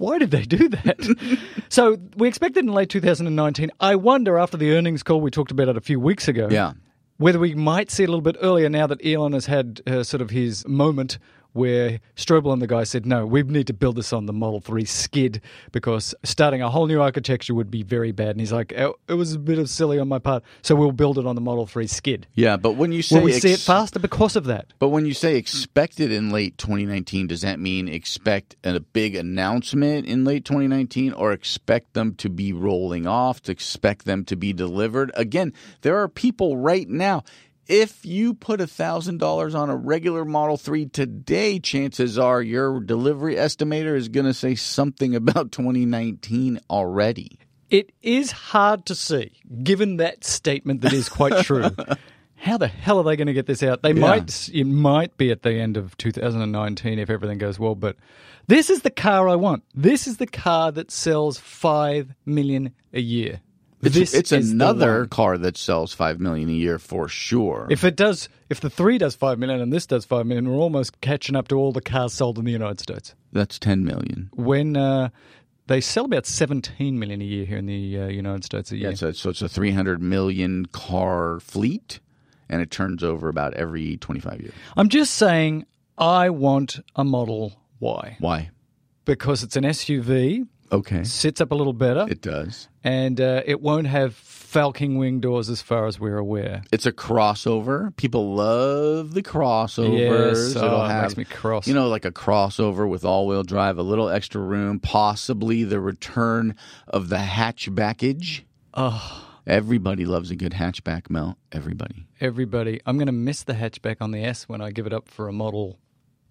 Why did they do that? so we expected in late 2019. I wonder after the earnings call we talked about it a few weeks ago. Yeah. Whether we might see it a little bit earlier now that Elon has had uh, sort of his moment where Straubel and the guy said, no, we need to build this on the Model 3 skid because starting a whole new architecture would be very bad. And he's like, "Oh, it was a bit of silly on my part, so we'll build it on the Model 3 skid. Yeah. But when you say Will we see it faster because of that? But when you say expected in late 2019, does that mean expect a big announcement in late 2019 or expect them to be rolling off, to expect them to be delivered? Again, there are people right now. If you put $1,000 on a regular Model 3 today, chances are your delivery estimator is going to say something about 2019 already. It is hard to see, given that statement that is quite true. How the hell are they going to get this out? They might. It might be at the end of 2019 if everything goes well. But this is the car I want. This is the car that sells five million a year. It's, this it's another car that sells 5 million a year for sure. If it does, if the three does five million and this does five million, we're almost catching up to all the cars sold in the United States. That's 10 million. When uh, they sell about 17 million a year here in the uh, United States a year. Yeah, so, so it's a 300 million car fleet, and it turns over about every 25 years. I'm just saying, I want a Model Y. Why? because it's an SUV, Okay. sits up a little better, It does. and uh, it won't have falcon wing doors as far as we're aware. It's a crossover. People love the crossovers. Yes, oh, it makes me cross. You know, like a crossover with all-wheel drive, a little extra room, possibly the return of the hatchbackage. Oh, Everybody loves a good hatchback, Mel. Everybody. everybody, I'm going to miss the hatchback on the S when I give it up for a Model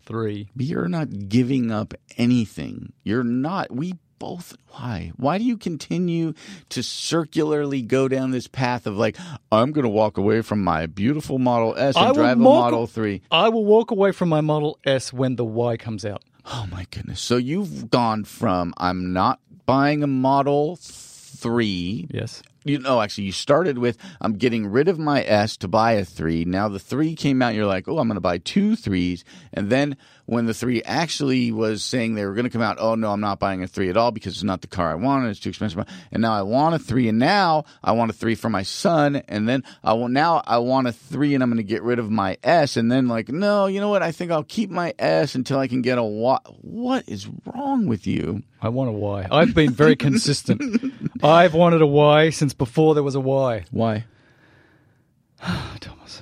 3. But you're not giving up anything. You're not. We both. Why? Why do you continue to circularly go down this path of like, I'm going to walk away from my beautiful Model S and drive a walk- Model 3? I will walk away from my Model S when the Y comes out. Oh my goodness. So you've gone from I'm not buying a Model 3 Yes. You know, actually, you started with I'm getting rid of my S to buy a three. Now the three came out, you're like, oh, I'm going to buy two threes. And then when the three actually was saying they were going to come out, oh no, I'm not buying a three at all because it's not the car I wanted. It's too expensive. And now I want a three, and now I want a three for my son. And then I want now I want a three, and I'm going to get rid of my S. And then like, no, you know what? I think I'll keep my S until I can get a Y. What is wrong with you? I want a Y. I've been very consistent. I've wanted a Y since before there was a Y. Why? Why? Thomas.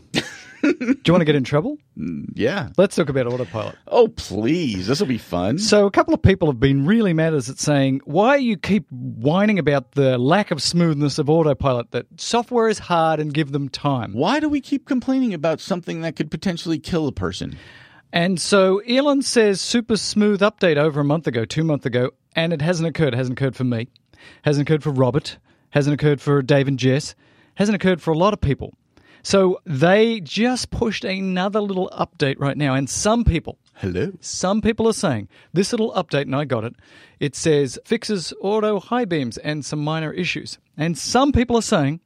Do you want to get in trouble? Mm, yeah. Let's talk about autopilot. Oh, please. This will be fun. So, a couple of people have been really mad at us at saying, why you keep whining about the lack of smoothness of autopilot, that software is hard and give them time. Why do we keep complaining about something that could potentially kill a person? And so Elon says super smooth update over a month ago, two months ago, and it hasn't occurred. It hasn't occurred for me. Hasn't occurred for Robert. Hasn't occurred for Dave and Jess. Hasn't occurred for a lot of people. So they just pushed another little update right now, and some people, Hello. some people are saying this little update, and I got it. It says fixes auto high beams and some minor issues, and some people are saying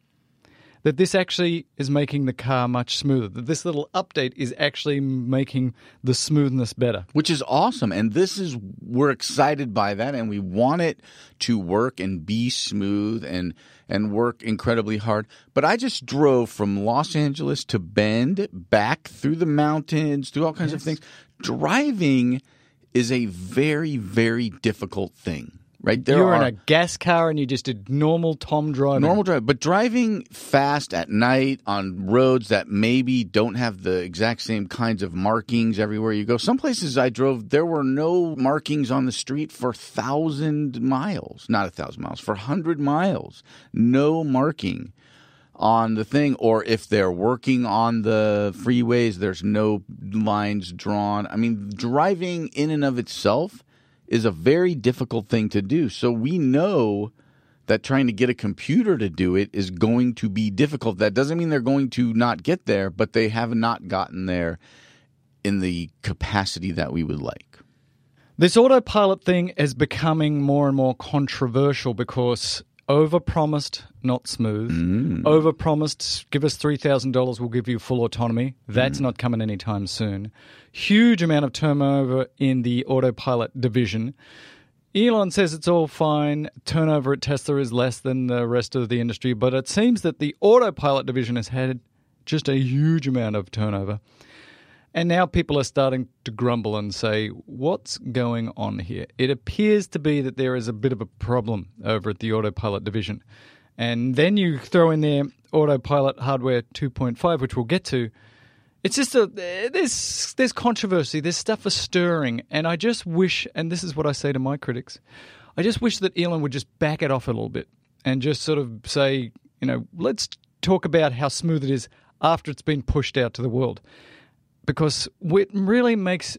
that this actually is making the car much smoother. That this little update is actually making the smoothness better. Which is awesome. And this is, we're excited by that and we want it to work and be smooth and, and work incredibly hard. But I just drove from Los Angeles to Bend, back through the mountains, through all kinds of things. Driving is a very, very difficult thing. Right there You're are in a gas car and you just did normal Tom driving. normal drive, but driving fast at night on roads that maybe don't have the exact same kinds of markings everywhere you go. Some places I drove, there were no markings on the street for thousand miles, not a thousand miles, for hundred miles, no marking on the thing. Or if they're working on the freeways, there's no lines drawn. I mean, driving in and of itself is a very difficult thing to do. So we know that trying to get a computer to do it is going to be difficult. That doesn't mean they're going to not get there, but they have not gotten there in the capacity that we would like. This autopilot thing is becoming more and more controversial because overpromised, not smooth. Mm. Overpromised, give us $3,000, we'll give you full autonomy. That's mm. not coming anytime soon. Huge amount of turnover in the autopilot division. Elon says it's all fine. Turnover at Tesla is less than the rest of the industry, but it seems that the autopilot division has had just a huge amount of turnover. And now people are starting to grumble and say, what's going on here? It appears to be that there is a bit of a problem over at the autopilot division. And then you throw in there autopilot hardware 2.5, which we'll get to. It's just a there's there's controversy, there's stuff is stirring, and I just wish, and this is what I say to my critics, I just wish that Elon would just back it off a little bit and just sort of say, you know, let's talk about how smooth it is after it's been pushed out to the world because it really makes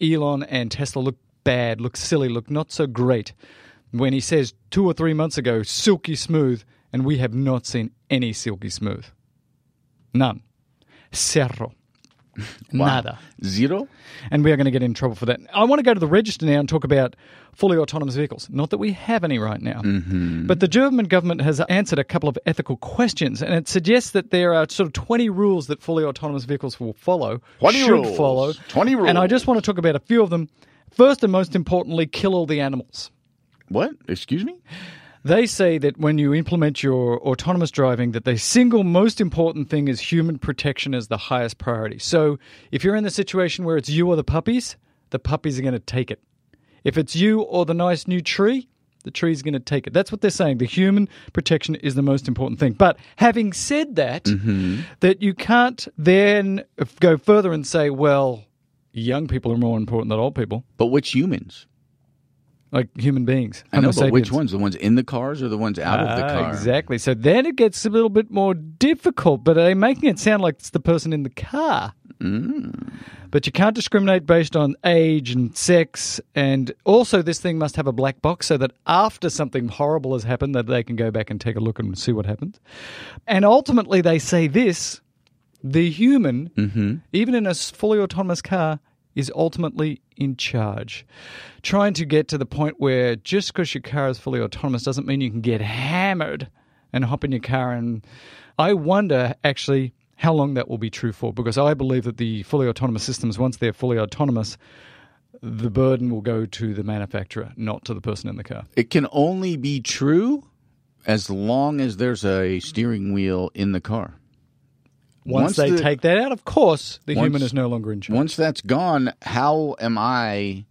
Elon and Tesla look bad, look silly, look not so great when he says two or three months ago, silky smooth, and we have not seen any silky smooth. None. Zero. Nada. Zero? And we are going to get in trouble for that. I want to go to the register now and talk about fully autonomous vehicles. Not that we have any right now. Mm-hmm. But the German government has answered a couple of ethical questions, and it suggests that there are sort of 20 rules that fully autonomous vehicles will follow, 20 should rules. follow. 20 rules. And I just want to talk about a few of them. First and most importantly, kill all the animals. What? Excuse me? They say that when you implement your autonomous driving, that the single most important thing is human protection as the highest priority. So if you're in the situation where it's you or the puppies, the puppies are going to take it. If it's you or the nice new tree, the tree's going to take it. That's what they're saying. The human protection is the most important thing. But having said that, mm-hmm. that you can't then go further and say, well, young people are more important than old people, But which humans? Like human beings. I know, but which ones? The ones in the cars or the ones out of the Ah, car? Exactly. So then it gets a little bit more difficult, but they're making it sound like it's the person in the car. Mm. But you can't discriminate based on age and sex, and also this thing must have a black box so that after something horrible has happened, that they can go back and take a look and see what happened. And ultimately, they say this: the human, Mm-hmm. even in a fully autonomous car, is ultimately in charge. Trying to get to the point where just because your car is fully autonomous doesn't mean you can get hammered and hop in your car. And I wonder actually how long that will be true for because I believe that the fully autonomous systems, once they're fully autonomous, the burden will go to the manufacturer, not to the person in the car. It can only be true as long as there's a steering wheel in the car. Once, they the- take that out, of course, the Once- human is no longer in charge. Once that's gone, how am I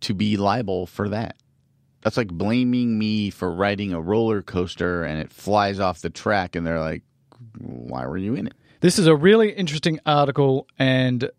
to be liable for that? That's like blaming me for riding a roller coaster and it flies off the track, and they're like, "Why were you in it?" This is a really interesting article, and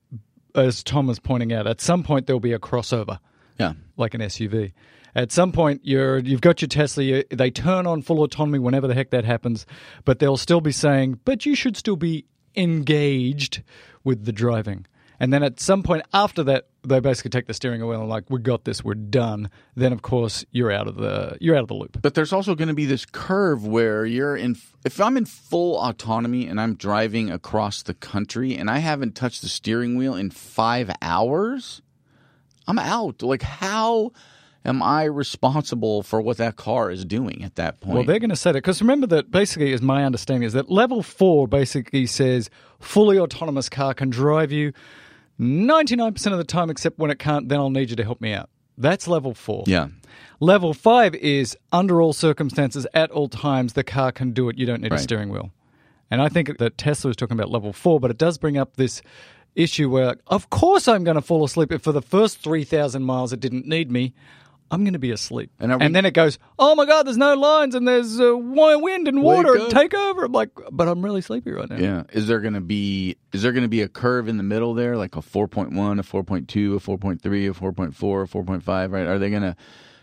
as Tom was pointing out, at some point there'll be a crossover, Yeah, like an SUV. At some point, you're you've got your Tesla. You, they turn on full autonomy whenever the heck that happens, but they'll still be saying, "But you should still be engaged with the driving." And then at some point after that, they basically take the steering wheel and like, "We got this. We're done." Then of course you're out of the you're out of the loop. but there's also going to be this curve where you're in. If I'm in full autonomy and I'm driving across the country and I haven't touched the steering wheel in five hours, I'm out. Like, how am I responsible for what that car is doing at that point? Well, they're going to say that because remember that basically, is my understanding is that level four basically says fully autonomous car can drive you ninety nine percent of the time, except when it can't. Then I'll need you to help me out. That's level four. yeah. Level five is under all circumstances, at all times, the car can do it. You don't need a steering wheel. And I think that Tesla is talking about level four, but it does bring up this issue where, of course, I'm going to fall asleep if for the first 3,000 miles it didn't need me. I'm going to be asleep. And And, then it goes, oh my God, there's no lines and there's uh, wind and water and take over. I'm like, but I'm really sleepy right now. Yeah. Is there going to be is there going to be a curve in the middle there, like a four point one, a four point two, a four point three, a four point four, a four point five? Right? Are they going to?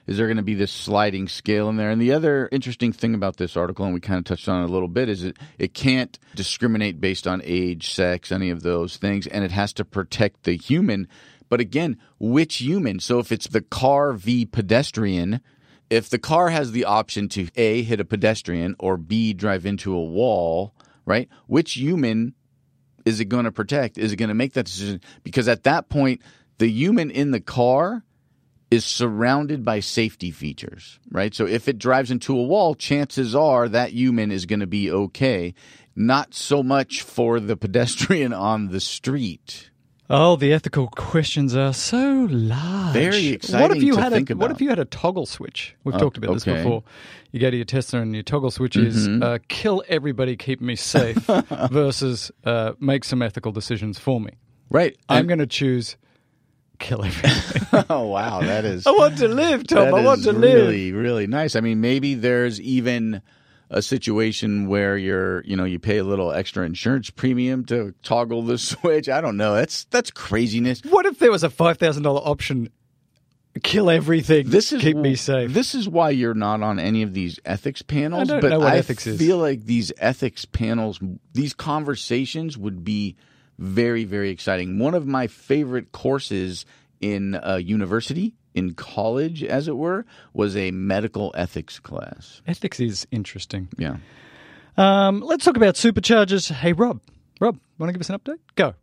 Is there going to be this sliding scale in there? And the other interesting thing about this article, and we kind of touched on it a little bit, is it it can't discriminate based on age, sex, any of those things, and it has to protect the human. But again, which human? So if it's the car v pedestrian, if the car has the option to A, hit a pedestrian, or B, drive into a wall, right? Which human is it going to protect? Is it going to make that decision? Because at that point, the human in the car is surrounded by safety features, right? So if it drives into a wall, chances are that human is going to be okay. Not so much for the pedestrian on the street. Oh, the ethical questions are so large. Very What if exciting you to had think a, What if you had a toggle switch? We've Oh, talked about this okay. Mm-hmm. before. You go to your Tesla and your toggle switch is uh, kill everybody, keep me safe, versus uh, make some ethical decisions for me. Right. I'm And- going to choose kill everything. oh, wow. That is. I want to live, Tom. I want to live. Really, really nice. I mean, maybe there's even a situation where you're, you know, you pay a little extra insurance premium to toggle the switch. I don't know. That's that's craziness. What if there was a five thousand dollar option? Kill everything. This is keep me safe. This is why you're not on any of these ethics panels. I don't but know what I ethics is. feel like these ethics panels, these conversations would be very, very exciting. One of my favorite courses in uh, university, in college, as it were, was a medical ethics class. Ethics is interesting. Yeah. Um, let's talk about superchargers. Hey, Rob. Rob, want to give us an update? Go.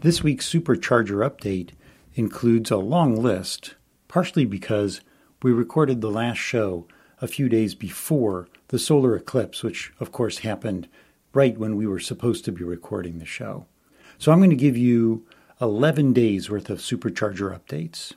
This week's Supercharger update includes a long list, partially because we recorded the last show a few days before the solar eclipse, which of course happened right when we were supposed to be recording the show. So I'm going to give you 11 days worth of supercharger updates.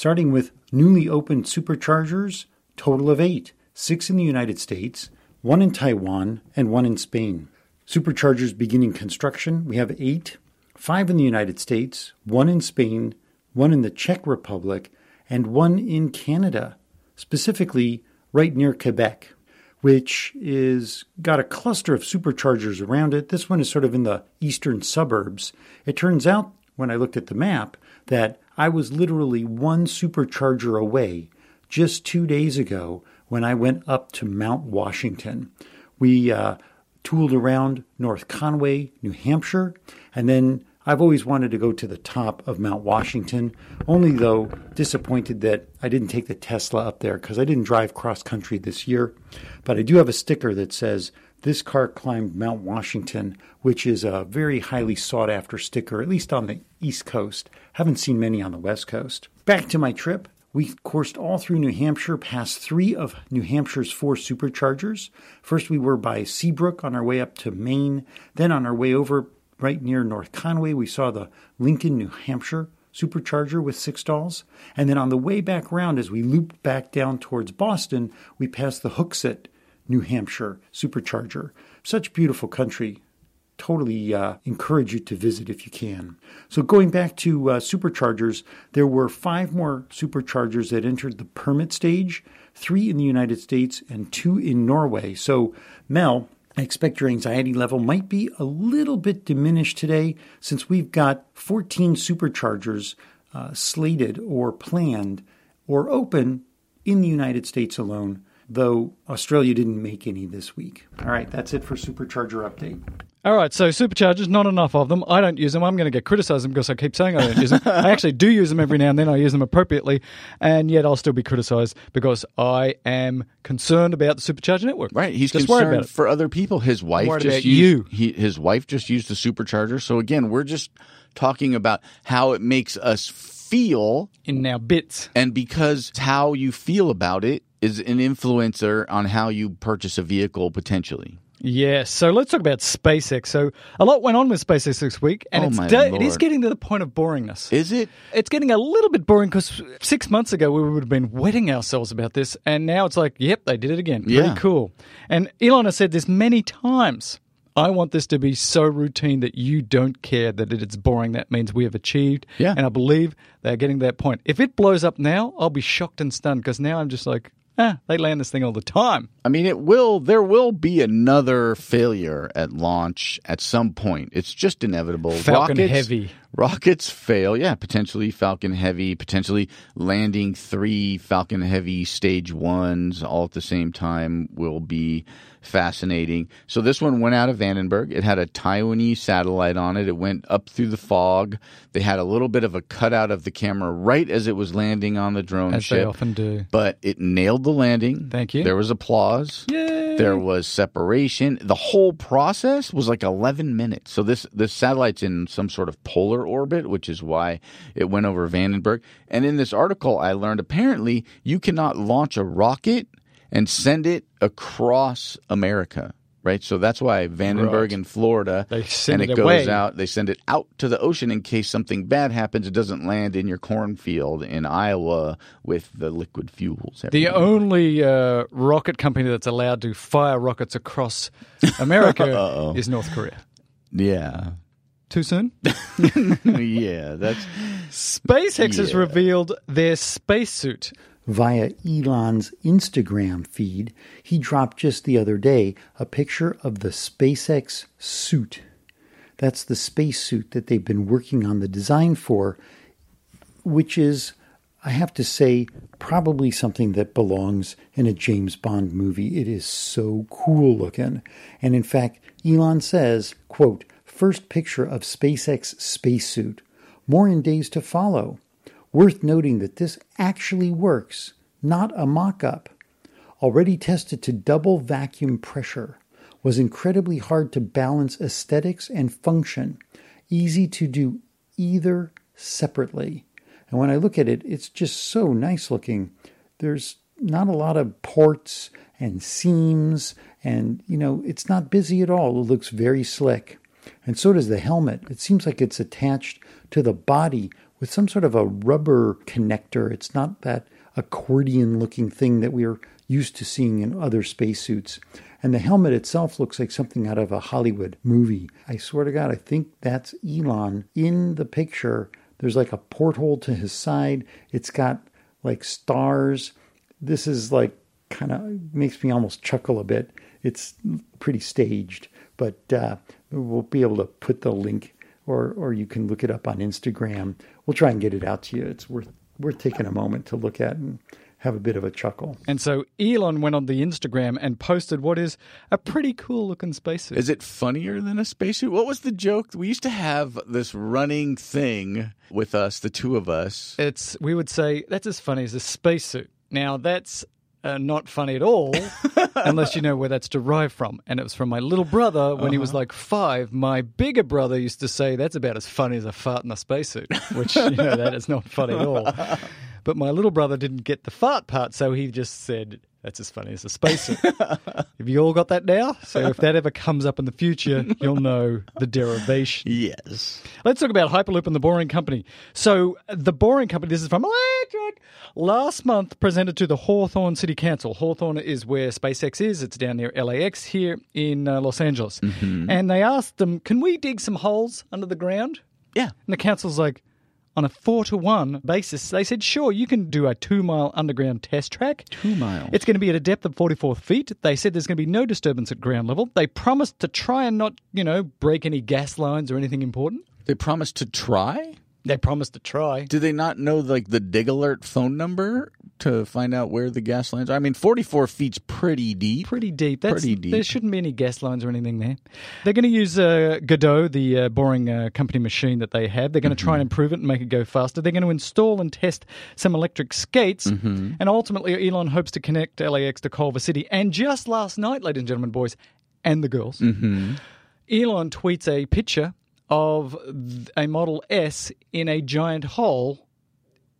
Starting with newly opened superchargers, total of eight six in the United States, one in Taiwan, and one in Spain. Superchargers beginning construction, we have eight five in the United States, one in Spain, one in the Czech Republic, and one in Canada, specifically right near Quebec, which is got a cluster of superchargers around it. This one is sort of in the eastern suburbs. It turns out, when I looked at the map, that I was literally one supercharger away just two days ago when I went up to Mount Washington. We uh, tooled around North Conway, New Hampshire, and then I've always wanted to go to the top of Mount Washington, only though disappointed that I didn't take the Tesla up there because I didn't drive cross country this year. But I do have a sticker that says, This car climbed Mount Washington, which is a very highly sought after sticker, at least on the East Coast. Haven't seen many on the West Coast. Back to my trip. We coursed all through New Hampshire, past three of New Hampshire's four superchargers. First, we were by Seabrook on our way up to Maine. Then, on our way over right near North Conway, we saw the Lincoln, New Hampshire supercharger with six stalls. And then on the way back round, as we looped back down towards Boston, we passed the Hooksett, New Hampshire supercharger. Such beautiful country. Totally uh, encourage you to visit if you can. So, going back to uh, superchargers, there were five more superchargers that entered the permit stage three in the United States and two in Norway. So, Mel, I expect your anxiety level might be a little bit diminished today since we've got 14 superchargers uh, slated or planned or open in the United States alone, though Australia didn't make any this week. All right, that's it for Supercharger Update. All right, so superchargers, not enough of them. I don't use them. I'm going to get criticised because I keep saying I don't use them. I actually do use them every now and then. I use them appropriately, and yet I'll still be criticised because I am concerned about the supercharger network. Right, he's just worried about concerned it. for other people. His wife just about used He, his wife just used the supercharger. So again, we're just talking about how it makes us feel, in now bits. and because how you feel about it is an influencer on how you purchase a vehicle potentially. Yes. So let's talk about SpaceX. So a lot went on with SpaceX this week, and Oh, it's it is getting to the point of boringness. Is it? it's getting a little bit boring because six months ago we would have been wetting ourselves about this, and now it's like, yep, they did it again. Pretty Yeah. cool. And Elon has said this many times. I want this to be so routine that you don't care that it's boring. That means we have achieved. Yeah. And I believe they're getting to that point. If it blows up now, I'll be shocked and stunned because now I'm just like, ah, they land this thing all the time. I mean, it will. There will be another failure at launch at some point. It's just inevitable. Falcon rockets, Heavy. Rockets fail. Yeah, potentially Falcon Heavy. Potentially landing three Falcon Heavy stage ones all at the same time will be fascinating. So this one went out of Vandenberg. It had a Taiwanese satellite on it. It went up through the fog. They had a little bit of a cutout of the camera right as it was landing on the drone As ship they often do. but it nailed the landing. Thank you. There was applause. Yay. There was separation. The whole process was like 11 minutes. So this this satellite's in some sort of polar orbit, which is why it went over Vandenberg. And in this article, I learned apparently you cannot launch a rocket and send it across America. Right, so that's why Vandenberg Right. in Florida, They send and it it, goes out. They send it out to the ocean in case something bad happens. It doesn't land in your cornfield in Iowa with the liquid fuels. The only uh, rocket company that's allowed to fire rockets across America is North Korea. Yeah. Too soon? yeah, that's SpaceX has revealed their spacesuit. Via Elon's Instagram feed, he dropped just the other day a picture of the SpaceX suit. That's the spacesuit that they've been working on the design for, which is, I have to say, probably something that belongs in a James Bond movie. It is so cool looking. And in fact, Elon says, quote, first picture of SpaceX spacesuit. More in days to follow. Worth noting that this actually works, not a mock up. Already tested to double vacuum pressure. Was incredibly hard to balance aesthetics and function. Easy to do either separately. And when I look at it, it's just so nice looking. There's not a lot of ports and seams, and you know, it's not busy at all. It looks very slick. And so does the helmet. It seems like it's attached to the body with some sort of a rubber connector. It's not that accordion looking thing that we're used to seeing in other spacesuits. And the helmet itself looks like something out of a Hollywood movie. I swear to God, I think that's Elon in the picture. There's like a porthole to his side. It's got like stars. This is like kind of makes me almost chuckle a bit. It's pretty staged, but uh, we'll be able to put the link, or or you can look it up on Instagram. We'll try and get it out to you. It's worth worth taking a moment to look at and have a bit of a chuckle. And so Elon went on the Instagram and posted what is a pretty cool looking spacesuit. Is it funnier than a spacesuit? What was the joke? We used to have this running thing with us, the two of us. It's we would say that's as funny as a spacesuit. Now that's uh, not funny at all, unless you know where that's derived from. And it was from my little brother when he was like five. My bigger brother used to say that's about as funny as a fart in a spacesuit, which you know that is not funny at all. but my little brother didn't get the fart part, so he just said, "That's as funny as a spacesuit." Have you all got that now? So if that ever comes up in the future, you'll know the derivation. Yes. Let's talk about Hyperloop and the Boring Company. So, the Boring Company, this is from Electrek, last month presented to the Hawthorne City Council. Hawthorne is where SpaceX is. It's down near LAX here in uh, Los Angeles. And they asked them, can we dig some holes under the ground? Yeah. And the council's like, on a four to one basis, they said, sure, you can do a two mile underground test track. Two miles. It's going to be at a depth of 44 feet. They said there's going to be no disturbance at ground level. They promised to try and not, you know, break any gas lines or anything important. They promised to try. They promised to try. Do they not know like the dig alert phone number to find out where the gas lines are? I mean, forty-four feet's pretty deep. Pretty deep. That's, Pretty deep. There shouldn't be any gas lines or anything there. They're going to use uh, Godot, the uh, boring uh, company machine that they have. They're going to try and improve it and make it go faster. They're going to install and test some electric skates. And ultimately, Elon hopes to connect LAX to Culver City. And just last night, ladies and gentlemen, boys and the girls, Elon tweets a picture of a Model S in a giant hole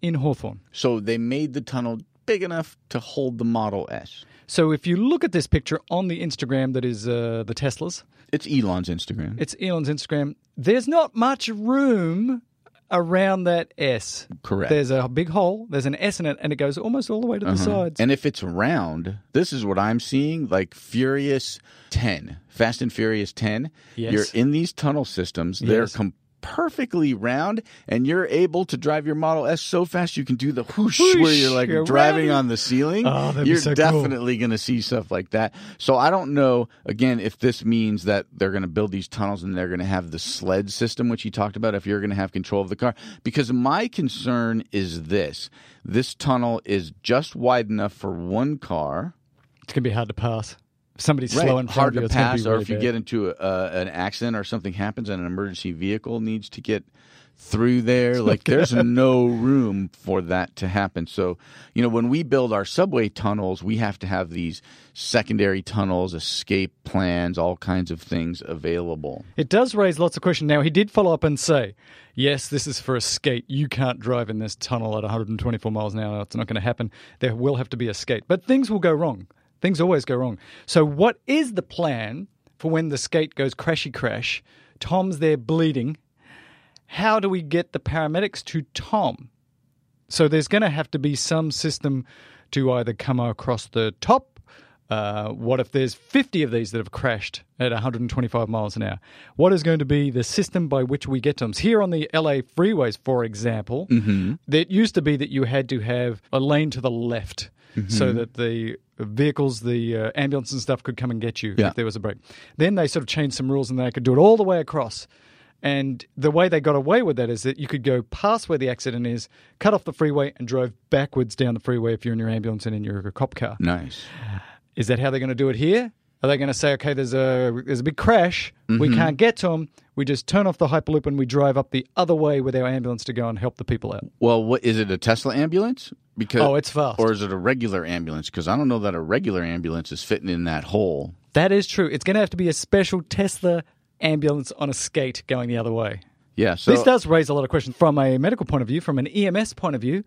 in Hawthorne. So they made the tunnel big enough to hold the Model S. So if you look at this picture on the Instagram that is uh, the Teslas, It's Elon's Instagram. it's Elon's Instagram, there's not much room around that S. Correct. There's a big hole, there's an S in it, and it goes almost all the way to the uh-huh. sides. And if it's round, this is what I'm seeing like Furious 10, Fast and Furious 10. Yes. You're in these tunnel systems, they're Yes. Perfectly round, and you're able to drive your Model S so fast you can do the whoosh, Whoosh, where you're like you're driving right. on the ceiling. Oh, you're so cool. definitely going to see stuff like that. So I don't know, again, if this means that they're going to build these tunnels and they're going to have the sled system, which you talked about, if you're going to have control of the car. Because my concern is this this tunnel is just wide enough for one car. It's going to be hard to pass. Somebody's slow and hard to pass, be or really if you bad. get into a, an accident or something happens and an emergency vehicle needs to get through there, like there's no room for that to happen. So, you know, when we build our subway tunnels, we have to have these secondary tunnels, escape plans, all kinds of things available. It does raise lots of questions. Now, he did follow up and say, yes, this is for a skate. You can't drive in this tunnel at 124 miles an hour. It's not going to happen. There will have to be a skate. But things will go wrong. Things always go wrong. So, what is the plan for when the skate goes crashy crash? Tom's there bleeding. How do we get the paramedics to Tom? So there's going to have to be some system to either come across the top. Uh, what if there's 50 of these that have crashed at 125 miles an hour? What is going to be the system by which we get to them? Here on the LA freeways, for example, it used to be that you had to have a lane to the left so that the vehicles, the uh, ambulance and stuff could come and get you Yeah. if there was a break. Then they sort of changed some rules and they could do it all the way across. And the way they got away with that is that you could go past where the accident is, cut off the freeway, and drove backwards down the freeway if you're in your ambulance and in your cop car. Nice. Is that how they're going to do it here? Are they going to say, okay, there's a there's a big crash, Mm-hmm. we can't get to them, we just turn off the hyperloop and we drive up the other way with our ambulance to go and help the people out? Well, what is it? A Tesla ambulance? Because Oh, it's fast. Or is it a regular ambulance? Because I don't know that a regular ambulance is fitting in that hole. That is true. It's going to have to be a special Tesla ambulance on a skate going the other way. Yeah. So this does raise a lot of questions from a medical point of view, from an EMS point of view.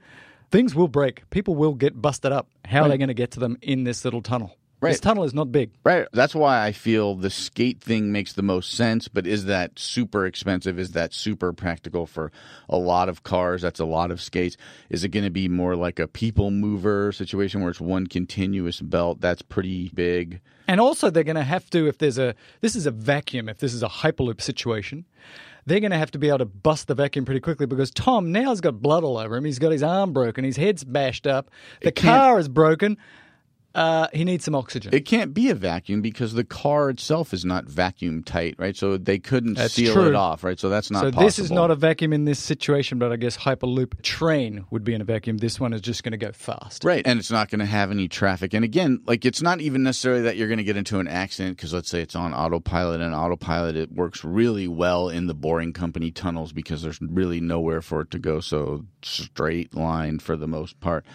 Things will break. People will get busted up. How are they going to get to them in this little tunnel? This tunnel is not big. Right. That's why I feel the skate thing makes the most sense. But is that super expensive? Is that super practical for a lot of cars? That's a lot of skates. Is it going to be more like a people mover situation where it's one continuous belt? That's pretty big. And also, they're going to have to, if there's a, this is a vacuum, if this is a hyperloop situation, they're going to have to be able to bust the vacuum pretty quickly because Tom now has got blood all over him. He's got his arm broken. His head's bashed up. The car is broken. Uh, he needs some oxygen. It can't be a vacuum because the car itself is not vacuum tight, right? So they couldn't That's seal true. it off, right? So that's not so possible. this is not a vacuum in this situation, but I guess Hyperloop train would be in a vacuum. This one is just going to go fast. Right. And it's not going to have any traffic. And again, like it's not even necessarily that you're going to get into an accident because let's say it's on autopilot and autopilot, it works really well in the boring company tunnels because there's really nowhere for it to go. So straight line for the most part.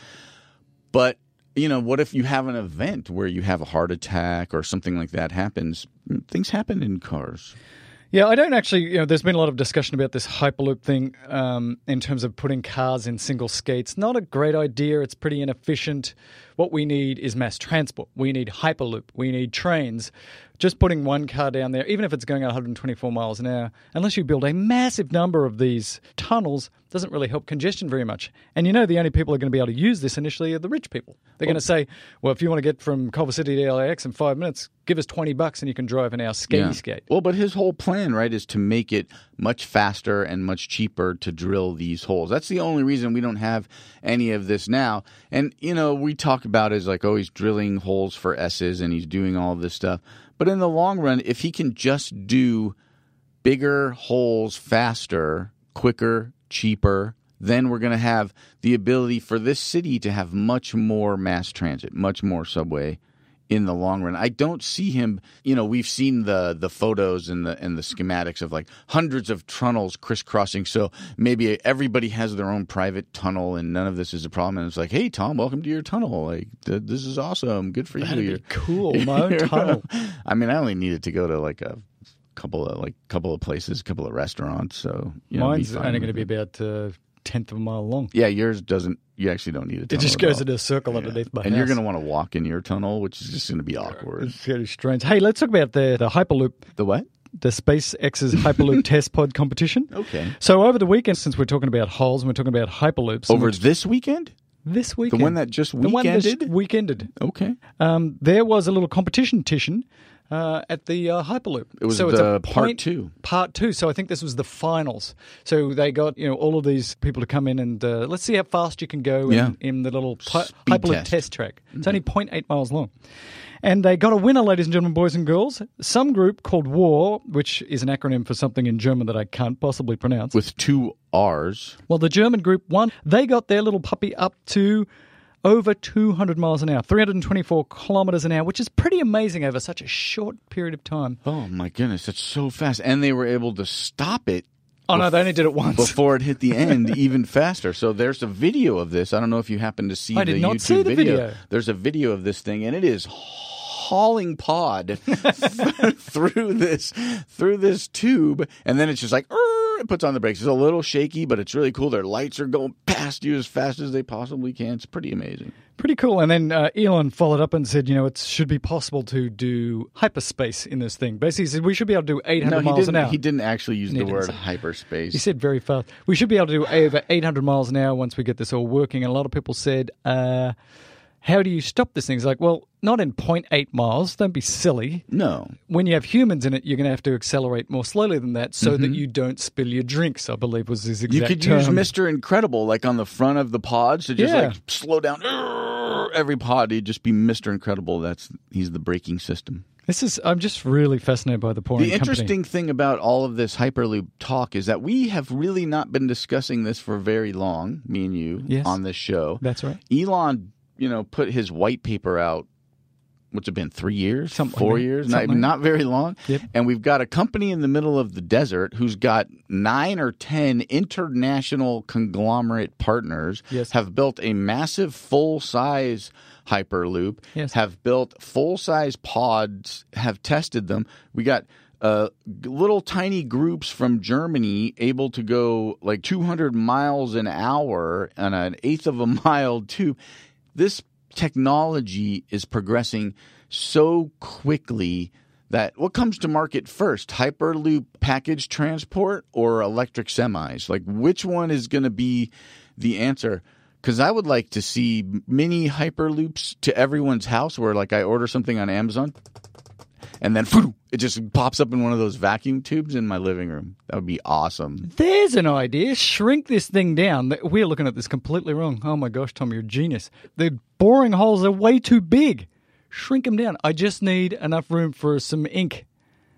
But, you know, what if you have an event where you have a heart attack or something like that happens? Things happen in cars. Yeah, I don't actually. You know, there's been a lot of discussion about this hyperloop thing um, in terms of putting cars in single skates. Not a great idea. It's pretty inefficient. What we need is mass transport. We need hyperloop. We need trains. Just putting one car down there, even if it's going at 124 miles an hour, unless you build a massive number of these tunnels, doesn't really help congestion very much. And you know, the only people who are going to be able to use this initially are the rich people. They're going to say, well, if you want to get from Culver City to LAX in five minutes, give us 20 bucks and you can drive an hour skatey skate. Well, but his whole plan, right, is to make it much faster and much cheaper to drill these holes. That's the only reason we don't have any of this now. And, you know, we talk about it as like, oh, he's drilling holes for S's and he's doing all this stuff. But in the long run, if he can just do bigger holes faster, quicker, cheaper, then we're going to have the ability for this city to have much more mass transit, much more subway in the long run. I don't see him, you know, we've seen the the photos and the and the schematics of like hundreds of tunnels crisscrossing. So maybe everybody has their own private tunnel and none of this is a problem and it's like, "Hey Tom, welcome to your tunnel. Like th- this is awesome. Good for you." That'd be cool. My own tunnel. I mean, I only needed to go to like a couple of like couple of places, couple of restaurants. So you know, Mine's only going to be about a tenth of a mile long. yeah. Yours doesn't. You actually don't need a It just goes all. in a circle underneath my and house. you're going to want to walk in your tunnel, which is just going to be awkward. It's very strange. Hey, let's talk about the, the Hyperloop, The what? the SpaceX's Hyperloop test pod competition. Okay. So over the weekend, since we're talking about holes and we're talking about Hyperloops, Over which- this weekend? this weekend, The one that just the one that weekended? weekended, Okay. um, there was a little competition tition uh, at the uh, Hyperloop. It was so it's a the part point- two. Part two. So I think this was the finals. So they got you know all of these people to come in and uh, let's see how fast you can go Yeah. in, in the little Speed Hyperloop test. test, track. It's only 0.8 miles long. And they got a winner, ladies and gentlemen, boys and girls. Some group called WARR, which is an acronym for something in German that I can't possibly pronounce. With two R's. Well, the German group won. They got their little puppy up to over 200 miles an hour, 324 kilometers an hour, which is pretty amazing over such a short period of time. Oh my goodness, that's so fast. And they were able to stop it Oh, no, they only did it once. before it hit the end even faster. So there's a video of this. I don't know if you happen to see I the did not YouTube see the video. There's a video of this thing and it is hauling pod through this through this tube and then it's just like it puts on the brakes. It's a little shaky, but it's really cool. Their lights are going past you as fast as they possibly can. It's pretty amazing. Pretty cool. And then uh, Elon followed up and said, you know, it should be possible to do hyperspace in this thing. Basically, he said we should be able to do 800 No, miles an hour. He didn't actually use He the word say- hyperspace. He said very fast. We should be able to do over 800 miles an hour once we get this all working. And a lot of people said, uh, how do you stop this thing? It's like, well, not in 0.8 miles. Don't be silly. no. When you have humans in it, you're going to have to accelerate more slowly than that so that you don't spill your drinks, I believe was his exact Mm-hmm. You could term. use Mr. Incredible like on the front of the pods to just Yeah. like slow down every pod. He'd just be Mr. Incredible. That's he's the braking system. This is, I'm just really fascinated by the point. The interesting thing about all of this Hyperloop talk is that we have really not been discussing this for very long, me and you, Yes. on this show. That's right. Elon, you know, put his white paper out. What's it been? Three years, Something four like years, not, like not very long. Yep. And we've got a company in the middle of the desert who's got nine or ten international conglomerate partners. Yes. Have built a massive full size hyperloop. Yes. Have built full size pods. Have tested them. We got uh, little tiny groups from Germany able to go like 200 miles an hour on an eighth of a mile tube. This technology is progressing so quickly that what comes to market first hyperloop package transport or electric semis? Like which one is going to be the answer? Because i would like to see mini hyperloops to everyone's house where like i order something on amazon and then it just pops up in one of those vacuum tubes in my living room that would be awesome There's an idea. Shrink this thing down. We're looking at this completely wrong. Oh my gosh, Tom, you're a genius. The boring holes are way too big. Shrink them down. I just need enough room for some ink.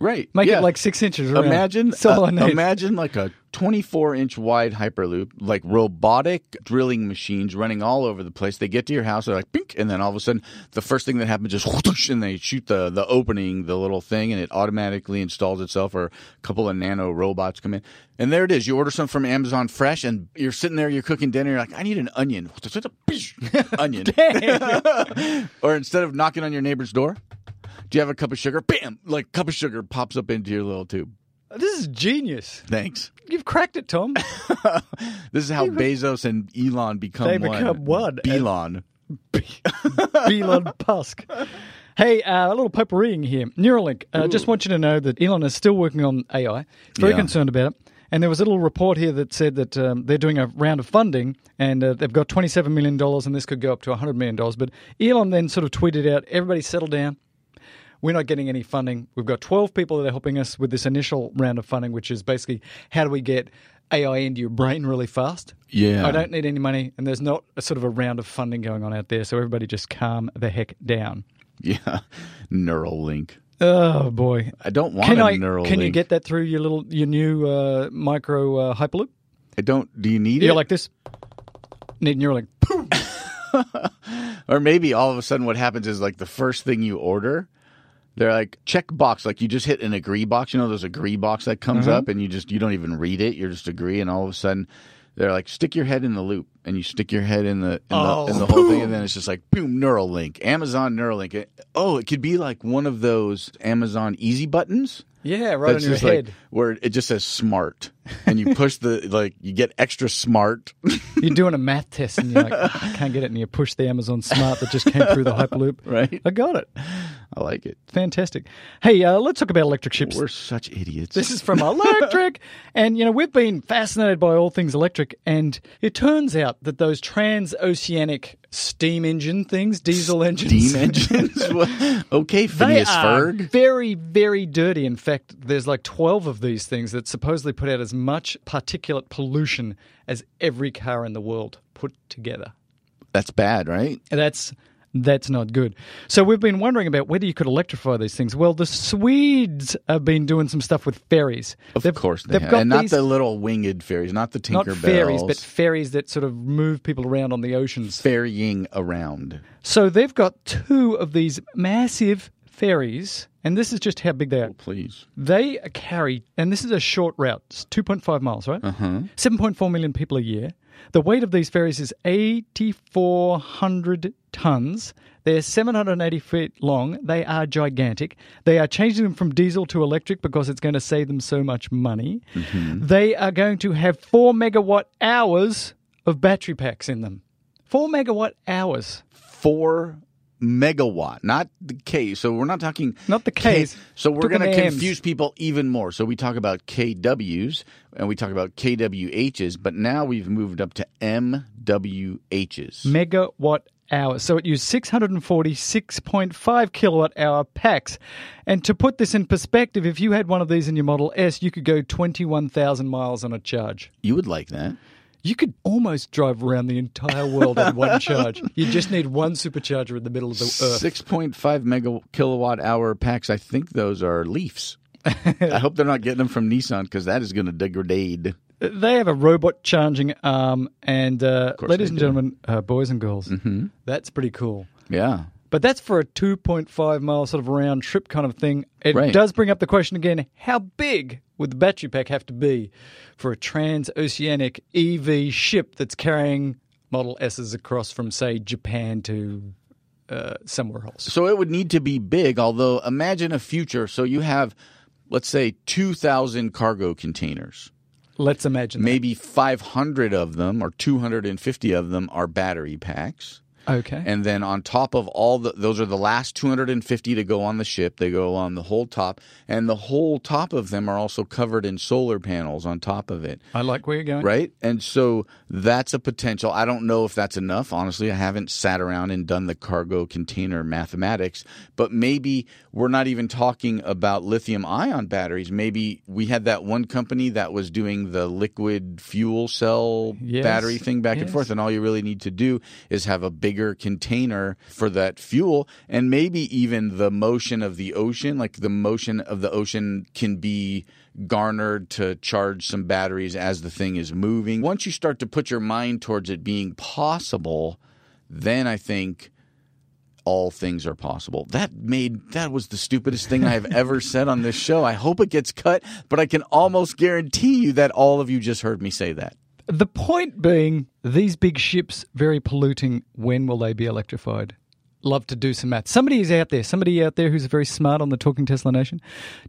right Make yeah. it like six inches around. Imagine, That's all uh, I need. imagine like a 24 inch wide hyperloop, like robotic drilling machines running all over the place. They get to your house, they're like, pink, and then all of a sudden, the first thing that happens is, whoosh, and they shoot the the opening, the little thing, and it automatically installs itself. Or a couple of nano robots come in, and there it is. You order some from Amazon Fresh, and you're sitting there, you're cooking dinner, you're like, I need an onion, onion, or instead of knocking on your neighbor's door. Do you have a cup of sugar? Bam! Like cup of sugar pops up into your little tube. This is genius. Thanks. You've cracked it, Tom. This is how Bezos and Elon become They one. become one. Elon. Elon Musk. Hey, uh, a little potpourriing here. Neuralink. Uh, just want you to know that Elon is still working on AI. Very Yeah. concerned about it. And there was a little report here that said that um, they're doing a round of funding and uh, they've got $27 million and this could go up to $100 million. But Elon then sort of tweeted out, everybody settle down. We're not getting any funding. We've got 12 people that are helping us with this initial round of funding, which is basically how do we get AI into your brain really fast? Yeah. I don't need any money, and there's not a sort of a round of funding going on out there. So everybody just calm the heck down. Yeah. Neuralink. Oh boy! I don't want Can a I? Neuralink. Can you get that through your little your new uh, micro uh, hyperloop? I don't. Do you need it? You're it? like this. Need Neuralink. or maybe all of a sudden what happens is like the first thing you order, they're like check box. Like you just hit an agree box. You know, there's a agree box that comes Mm-hmm. up, and you just you don't even read it. You're just agree, and all of a sudden. They're like, stick your head in the loop, and you stick your head in the in, Oh, the, in the whole thing, and then it's just like, boom, Neuralink, Amazon Neuralink. It- oh, it could be like one of those Amazon Easy buttons. Yeah, right That's on your head. like where it just says smart, and you push the like you get extra smart. You're doing a math test, and you're like, "Oh, I can't get it, and you push the Amazon Smart that just came through the hyperloop. Right. I got it. I like it. Fantastic. Hey, uh, let's talk about electric ships. We're such idiots. This is from Electrek. and, you know, we've been fascinated by all things electric. And it turns out that those transoceanic steam engine things, diesel engines, steam engines. Okay, they are Ferg. very, very dirty. In fact, there's like 12 of these things that supposedly put out as much particulate pollution as every car in the world put together. That's bad, right? And That's that's not good. So we've been wondering about whether you could electrify these things. Well, the Swedes have been doing some stuff with ferries. Of They've- course they they've have, got and not these- the little winged fairies, not the not Tinker ferries, but ferries that sort of move people around on the oceans. ferrying around. So they've got two of these massive ferries, and this is just how big they are. Please, They carry, and this is a short route, it's 2.5 miles, right? Uh-huh. 7.4 million people a year. The weight of these ferries is 8,400 tons. They're 780 feet long. They are gigantic. They are changing them from diesel to electric because it's going to save them so much money. Mm-hmm. They are going to have four megawatt hours of battery packs in them. Four megawatt hours. four megawatt, not the K. So we're not talking Not the K- Ks. So we're going to confuse people even more. So we talk about KWs and we talk about KWHs, but now we've moved up to MWHs. megawatt hours. So it used 646.5 kilowatt hour packs. And to put this in perspective, if you had one of these in your Model S, you could go 21,000 miles on a charge. you would like that. You could almost drive around the entire world on one charge. You just need one supercharger in the middle of the earth. Six point five mega kilowatt hour packs. I think those are Leafs. I hope they're not getting them from Nissan because that is going to degrade. They have a robot charging arm, and uh, ladies and gentlemen, uh, boys and girls, that's pretty cool. Yeah. But that's for a 2.5 mile sort of round trip kind of thing. It Right. does bring up the question again how big would the battery pack have to be for a transoceanic EV ship that's carrying Model S's across from, say, Japan to uh, somewhere else? So it would need to be big, although imagine a future. So you have, let's say, 2,000 cargo containers. Let's imagine. that. Maybe 500 of them or 250 of them are battery packs. Okay. And then on top of all the, those are the last 250 to go on the ship. They go on the whole top. And the whole top of them are also covered in solar panels on top of it. I like where you're going. Right? And so that's a potential. I don't know if that's enough. Honestly, I haven't sat around and done the cargo container mathematics, but maybe we're not even talking about lithium ion batteries. Maybe we had that one company that was doing the liquid fuel cell Yes. battery thing back and forth, and all you really need to do is have a bigger container for that fuel, and maybe even the motion of the ocean, like the motion of the ocean can be garnered to charge some batteries as the thing is moving. Once you start to put your mind towards it being possible, then I think all things are possible. That made that was the stupidest thing I have ever said on this show. I hope it gets cut, but I can almost guarantee you that all of you just heard me say that. The point being, these big ships, very polluting, when will they be electrified? Love to do some math. Somebody is out there, somebody out there who's very smart on the Talking Tesla Nation,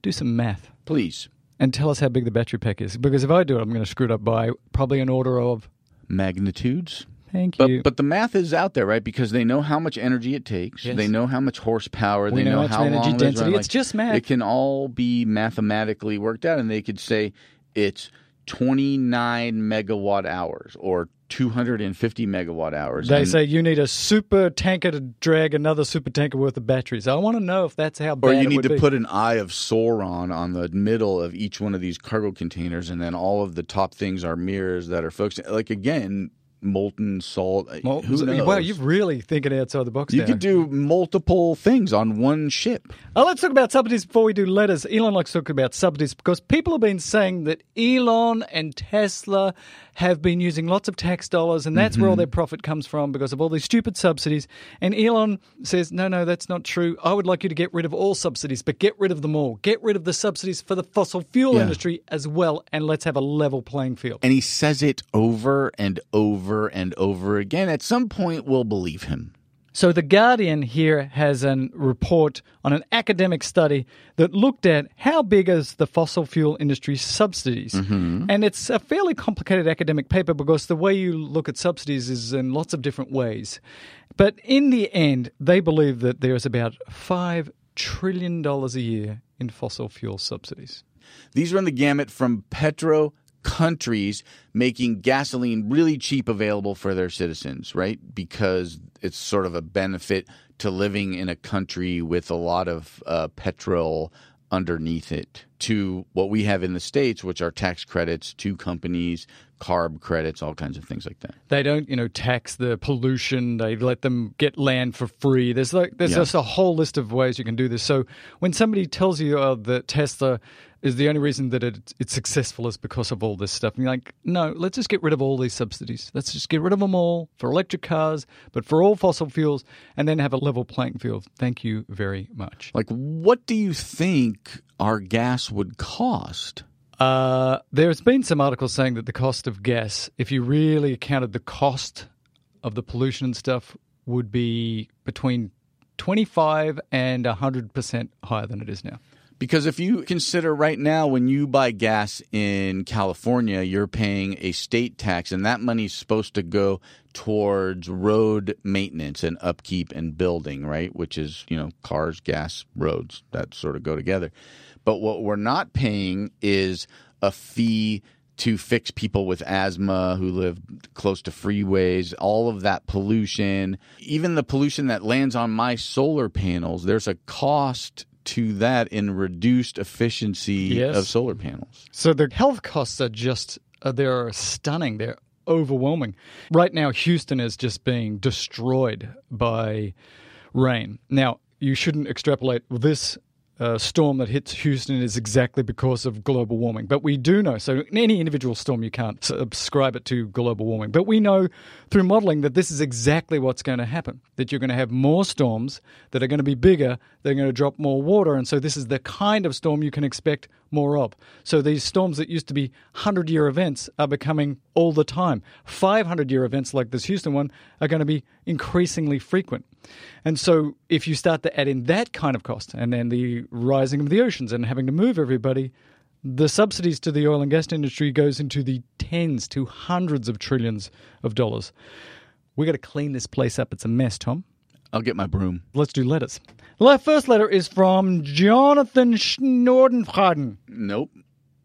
do some math. Please. and tell us how big the battery pack is. Because if I do it, I'm going to screw it up by probably an order of. Magnitudes. Thank But you. but the math is out there, right? Because they know how much energy it takes. Yes. They know how much horsepower. We they know know, much how energy long density. It's just math. It can all be mathematically worked out, and they could say it's 29 megawatt hours or 250 megawatt hours. they And- say you need a super tanker to drag another super tanker worth of batteries. I want to know if that's how bad Or you need to be. put an eye of Sauron on the middle of each one of these cargo containers, and then all of the top things are mirrors that are focused. Like again, molten salt. Well, Who knows? Wow, you're really thinking outside the box you now. could do multiple things on one ship. Oh, let's talk about subsidies before we do letters. Elon likes to talk about subsidies because people have been saying that Elon and Tesla have been using lots of tax dollars and that's where all mm-hmm. their profit comes from because of all these stupid subsidies. And Elon says, no, no, that's not true. I would like you to get rid of all subsidies, but get rid of them all. Get rid of the subsidies for the fossil fuel Yeah. industry as well, and let's have a level playing field. And he says it over and over and over again. At some point, we'll believe him. So, The Guardian here has a report on an academic study that looked at how big is the fossil fuel industry subsidies. Mm-hmm. And it's a fairly complicated academic paper because the way you look at subsidies is in lots of different ways. But in the end, they believe that there's about $5 trillion a year in fossil fuel subsidies. These run the gamut from petro countries making gasoline really cheap available for their citizens, right? Because it's sort of a benefit to living in a country with a lot of uh, petrol underneath it to what we have in the states which are tax credits to companies carb credits all kinds of things like that They don't, you know, tax the pollution. They let them get land for free. There's like there's Yeah. just a whole list of ways you can do this. So when somebody tells you uh, that Tesla is the only reason that it, it's successful is because of all this stuff, and you're like, no, let's just get rid of all these subsidies. Let's just get rid of them all for electric cars, but for all fossil fuels, and then have a level playing field. Thank you very much. like what do you think our gas would cost Uh, there's been some articles saying that the cost of gas, if you really counted the cost of the pollution and stuff, would be between 25 and 100% higher than it is now. Because if you consider right now, when you buy gas in California, you're paying a state tax, and that money's supposed to go towards road maintenance and upkeep and building, right? Which is, you know, cars, gas, roads that sort of go together. But what we're not paying is a fee to fix people with asthma who live close to freeways, all of that pollution, even the pollution that lands on my solar panels, there's a cost to that in reduced efficiency Yes. of solar panels. So the health costs are just, uh, they're stunning. They're overwhelming. Right now, Houston is just being destroyed by rain. Now, you shouldn't extrapolate this uh, storm that hits Houston is exactly because of global warming. But we do know, so in any individual storm, you can't subscribe it to global warming. But we know through modeling that this is exactly what's going to happen that you're going to have more storms that are going to be bigger, they're going to drop more water. And so this is the kind of storm you can expect more of. So these storms that used to be 100 year events are becoming all the time. 500 year events like this Houston one are going to be increasingly frequent. And so if you start to add in that kind of cost and then the rising of the oceans and having to move everybody, the subsidies to the oil and gas industry goes into the tens to hundreds of trillions of dollars. We got to clean this place up. It's a mess, Tom. I'll get my broom. Let's do letters. The first letter is from Jonathan Schnordenfraden. Nope.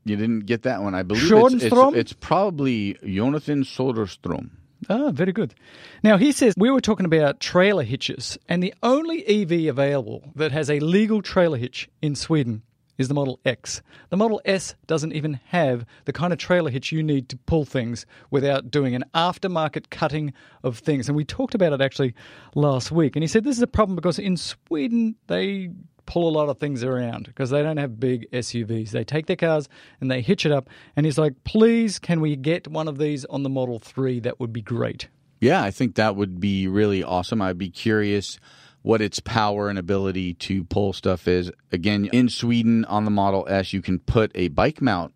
You didn't get that one. I believe it's, it's, it's probably Jonathan Soderstrom. Ah, very good. Now, he says we were talking about trailer hitches, and the only EV available that has a legal trailer hitch in Sweden is the Model X. The Model S doesn't even have the kind of trailer hitch you need to pull things without doing an aftermarket cutting of things. And we talked about it actually last week. And he said this is a problem because in Sweden, they pull a lot of things around because they don't have big SUVs. They take their cars and they hitch it up. And he's like, please, can we get one of these on the Model 3? That would be great. Yeah, I think that would be really awesome. I'd be curious what its power and ability to pull stuff is. Again, in Sweden on the Model S, you can put a bike mount.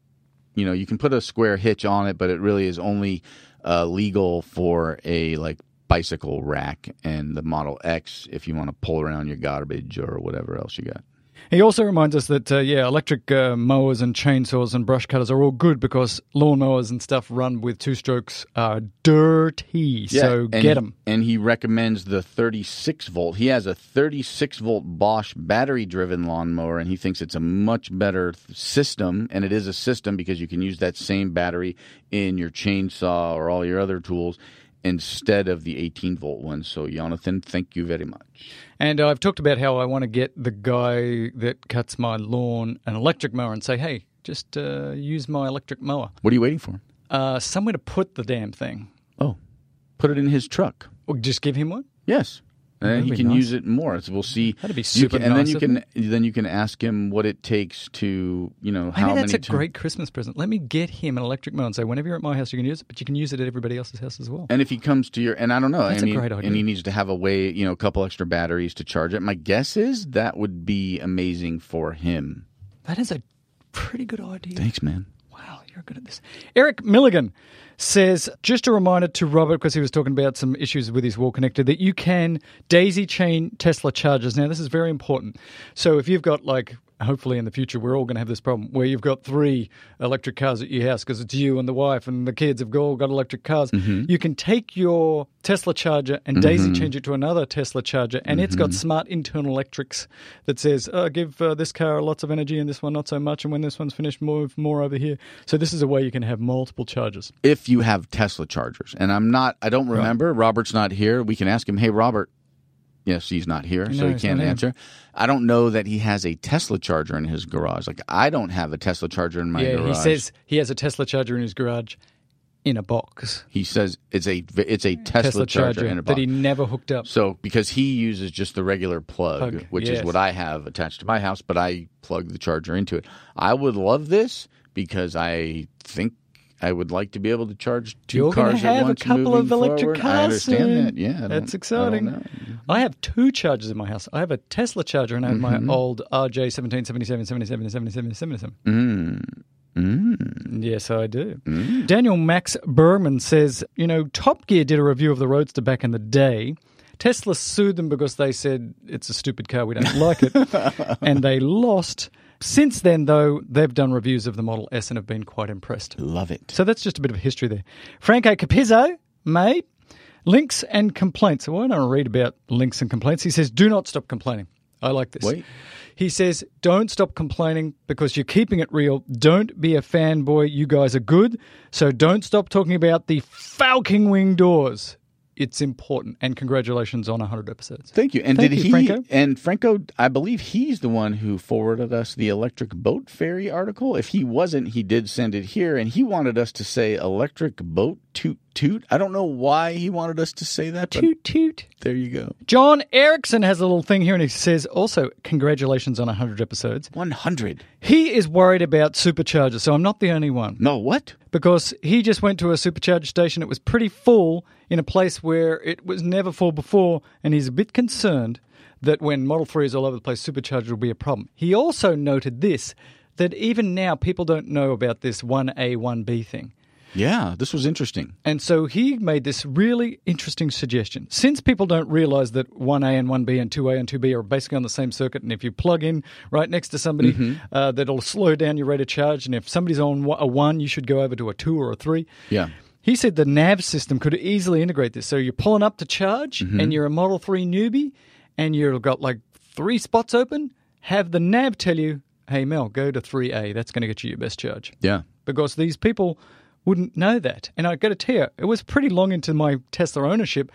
You know, you can put a square hitch on it, but it really is only uh, legal for a like bicycle rack and the Model X if you want to pull around your garbage or whatever else you got. He also reminds us that, uh, yeah, electric uh, mowers and chainsaws and brush cutters are all good because lawnmowers and stuff run with two strokes are dirty. so and get he- them. And he recommends the 36 volt. He has a 36 volt Bosch battery driven lawnmower, and he thinks it's a much better system. And it is a system because you can use that same battery in your chainsaw or all your other tools instead of the 18 volt one. So, Jonathan, thank you very much. And uh, I've talked about how I want to get the guy that cuts my lawn an electric mower and say, hey, just uh, use my electric mower. What are you waiting for? Uh, somewhere to put the damn thing. Oh, put it in his truck. Or just give him one? Yes. And That'd he can nice. use it more. So we'll see. That'd be You super can- and nice then you can then you can ask him what it takes to you know Maybe how that's many a times- great Christmas present. Let me get him an electric mower and say, whenever you're at my house, you can use it, but you can use it at everybody else's house as well. And if he comes to your, and I don't know, That's and, a he, great and he needs to have a way, you know, a couple extra batteries to charge it. My guess is that would be amazing for him. That is a pretty good idea. Thanks, man. Wow, you're good at this. Eric Milligan says, just a reminder to Robert, because he was talking about some issues with his wall connector, that you can daisy chain Tesla chargers. Now, this is very important. So if you've got like, hopefully in the future, we're all going to have this problem where you've got three electric cars at your house because it's you and the wife and the kids have all got electric cars. Mm-hmm. You can take your Tesla charger and mm-hmm. daisy change it to another Tesla charger, and it's got mm-hmm. smart internal electrics that says, oh, give uh, this car lots of energy and this one not so much, and when this one's finished, move more over here. So this is a way you can have multiple chargers. If you have Tesla chargers, and I'm not, I don't remember. Robert's not here. We can ask him. Hey, Robert. Yes, he's not here, so he can't answer. I don't know that he has a Tesla charger in his garage. Like I don't have a Tesla charger in my yeah, garage. he says he has a Tesla charger in his garage in a box. he says it's a it's a Tesla, Tesla charger, charger in a that box. he never hooked up. So because he uses just the regular plug, Plug, which yes. is what I have attached to my house, but I plug the charger into it. I would love this because I think I would like to be able to charge 2 You're cars to at have a once couple of electric forward. cars. I understand soon. that. Yeah, I that's exciting. know. I have two chargers in my house. I have a Tesla charger and I have Mm-hmm. my old RJ 17, 77, 77, 77, 77. Mm. Yes, I do. Daniel Max Berman says, you know, Top Gear did a review of the Roadster back in the day. Tesla sued them because they said it's a stupid car, we don't like it. and they lost. Since then, though, they've done reviews of the Model S and have been quite impressed. Love it. So that's just a bit of history there. Franco Capizzo, mate, links and complaints. So why don't I read about links and complaints? He says, do not stop complaining. I like this. Wait. He says, don't stop complaining because you're keeping it real. Don't be a fanboy. You guys are good. So don't stop talking about the Falcon Wing doors. It's important. And congratulations on 100 episodes. Thank you. And Thank did you, he? Franco. And Franco, I believe he's the one who forwarded us the electric boat ferry article. If he wasn't, he did send it here, and he wanted us to say electric boat toot toot. I don't know why he wanted us to say that, but Toot toot. there you go. John Erickson has a little thing here and he says also, congratulations on 100 episodes. One hundred. He is worried about superchargers, so I'm not the only one. No, what? Because he just went to a supercharger station. It was pretty full in a place where it was never full before, and he's a bit concerned that when Model 3 is all over the place, supercharger will be a problem. He also noted this that even now people don't know about this 1A, 1B thing. Yeah, this was interesting. And so he made this really interesting suggestion. Since people don't realize that 1A and 1B and 2A and 2B are basically on the same circuit, and if you plug in right next to somebody, Mm-hmm. uh, that'll slow down your rate of charge. And if somebody's on a 1, you should go over to a 2 or a 3. Yeah. He said the nav system could easily integrate this. So you're pulling up to charge Mm-hmm. and you're a Model 3 newbie and you've got like three spots open. Have the nav tell you, hey, Mel, go to 3A. That's going to get you your best charge Yeah. because these people wouldn't know that. And I got to tell you, it was pretty long into my Tesla ownership.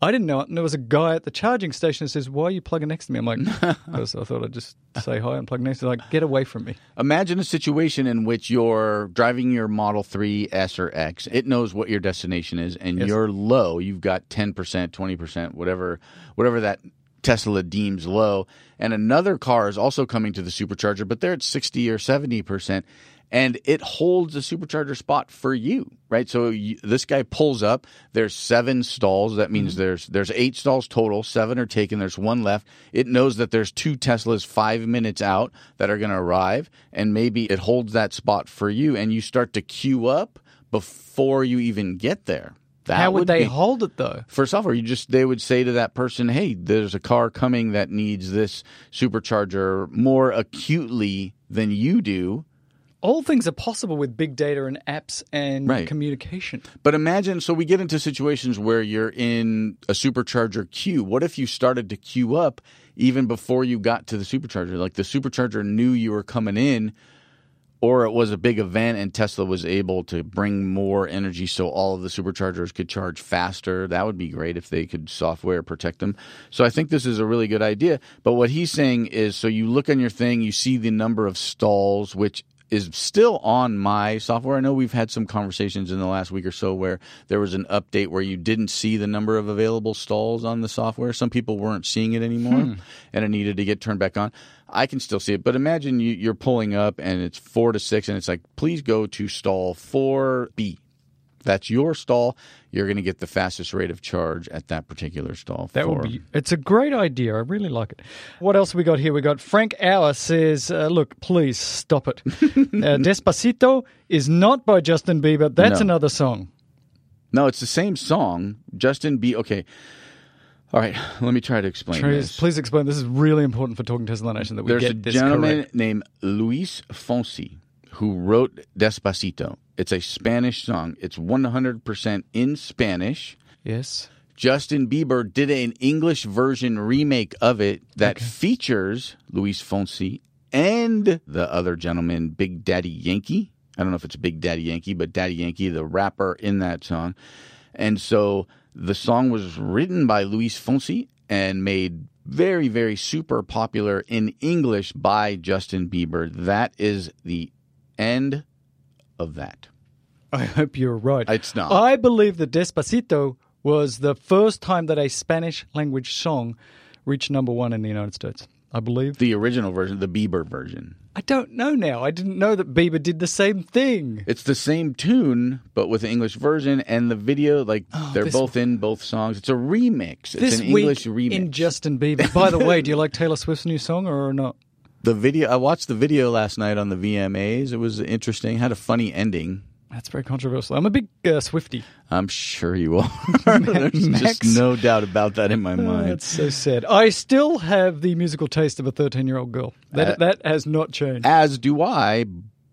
I didn't know it. And there was a guy at the charging station that says, Why are you plugging next to me? I'm like, because I thought I'd just say hi and plug next to me. Like, get away from me. Imagine a situation in which you're driving your Model 3 S or X. It knows what your destination is, and Yes. you're low. You've got 10%, 20%, whatever, whatever that Tesla deems low. And another car is also coming to the supercharger, but they're at 60 or 70%. And it holds a supercharger spot for you, right? So you, this guy pulls up. There's seven stalls. That means mm-hmm. there's there's eight stalls total. Seven are taken. There's one left. It knows that there's two Teslas five minutes out that are going to arrive, and maybe it holds that spot for you, and you start to queue up before you even get there. That How would, they be- hold it though? for software you just they would say to that person hey there's a car coming that needs this supercharger more acutely than you do All things are possible with big data and apps and Right. communication. but imagine so we get into situations where you're in a supercharger queue what if you started to queue up even before you got to the supercharger like the supercharger knew you were coming in or it was a big event and Tesla was able to bring more energy so all of the superchargers could charge faster. That would be great if they could software protect them. So I think this is a really good idea. But what he's saying is so you look on your thing, you see the number of stalls, which is still on my software. I know we've had some conversations in the last week or so where there was an update where you didn't see the number of available stalls on the software. Some people weren't seeing it anymore hmm. and it needed to get turned back on. I can still see it, but imagine you, you're pulling up and it's four to six and it's like, please go to stall 4B. That's your stall. You're going to get the fastest rate of charge at that particular stall. That would be. It's a great idea. I really like it. What else we got here? We got Frank Auer says, uh, "Look, please stop it. uh, Despacito is not by Justin Bieber. That's No. another song. No, it's the same song. Justin B. Okay. All right. Let me try to explain Please, this. please explain. This is really important for Talking Tesla Nation that we There's get a gentleman correct. named Luis Fonsi who wrote Despacito. It's a Spanish song. It's 100% in Spanish. Yes. Justin Bieber did an English version remake of it that features Luis Fonsi and the other gentleman, Big Daddy Yankee. I don't know if it's Big Daddy Yankee, but Daddy Yankee, the rapper in that song. And so the song was written by Luis Fonsi and made very, very super popular in English by Justin Bieber. That is the end of that. I hope you're right. It's not. I believe that Despacito was the first time that a Spanish language song reached number one in the United States. I believe. The original version, the Bieber version. I don't know now. I didn't know that Bieber did the same thing. It's the same tune, but with the English version and the video. Like oh, they're Oh, this- both in both songs. It's a remix. It's this an week English remix. in Justin Bieber. By the way, do you like Taylor Swift's new song or not? The video. I watched the video last night on the VMAs. It was interesting. Had a funny ending. That's very controversial. I'm a big uh, Swifty. I'm sure you are. There's Max? just no doubt about that in my mind. That's so sad. I still have the musical taste of a 13 year old girl. That Uh, that has not changed. As do I,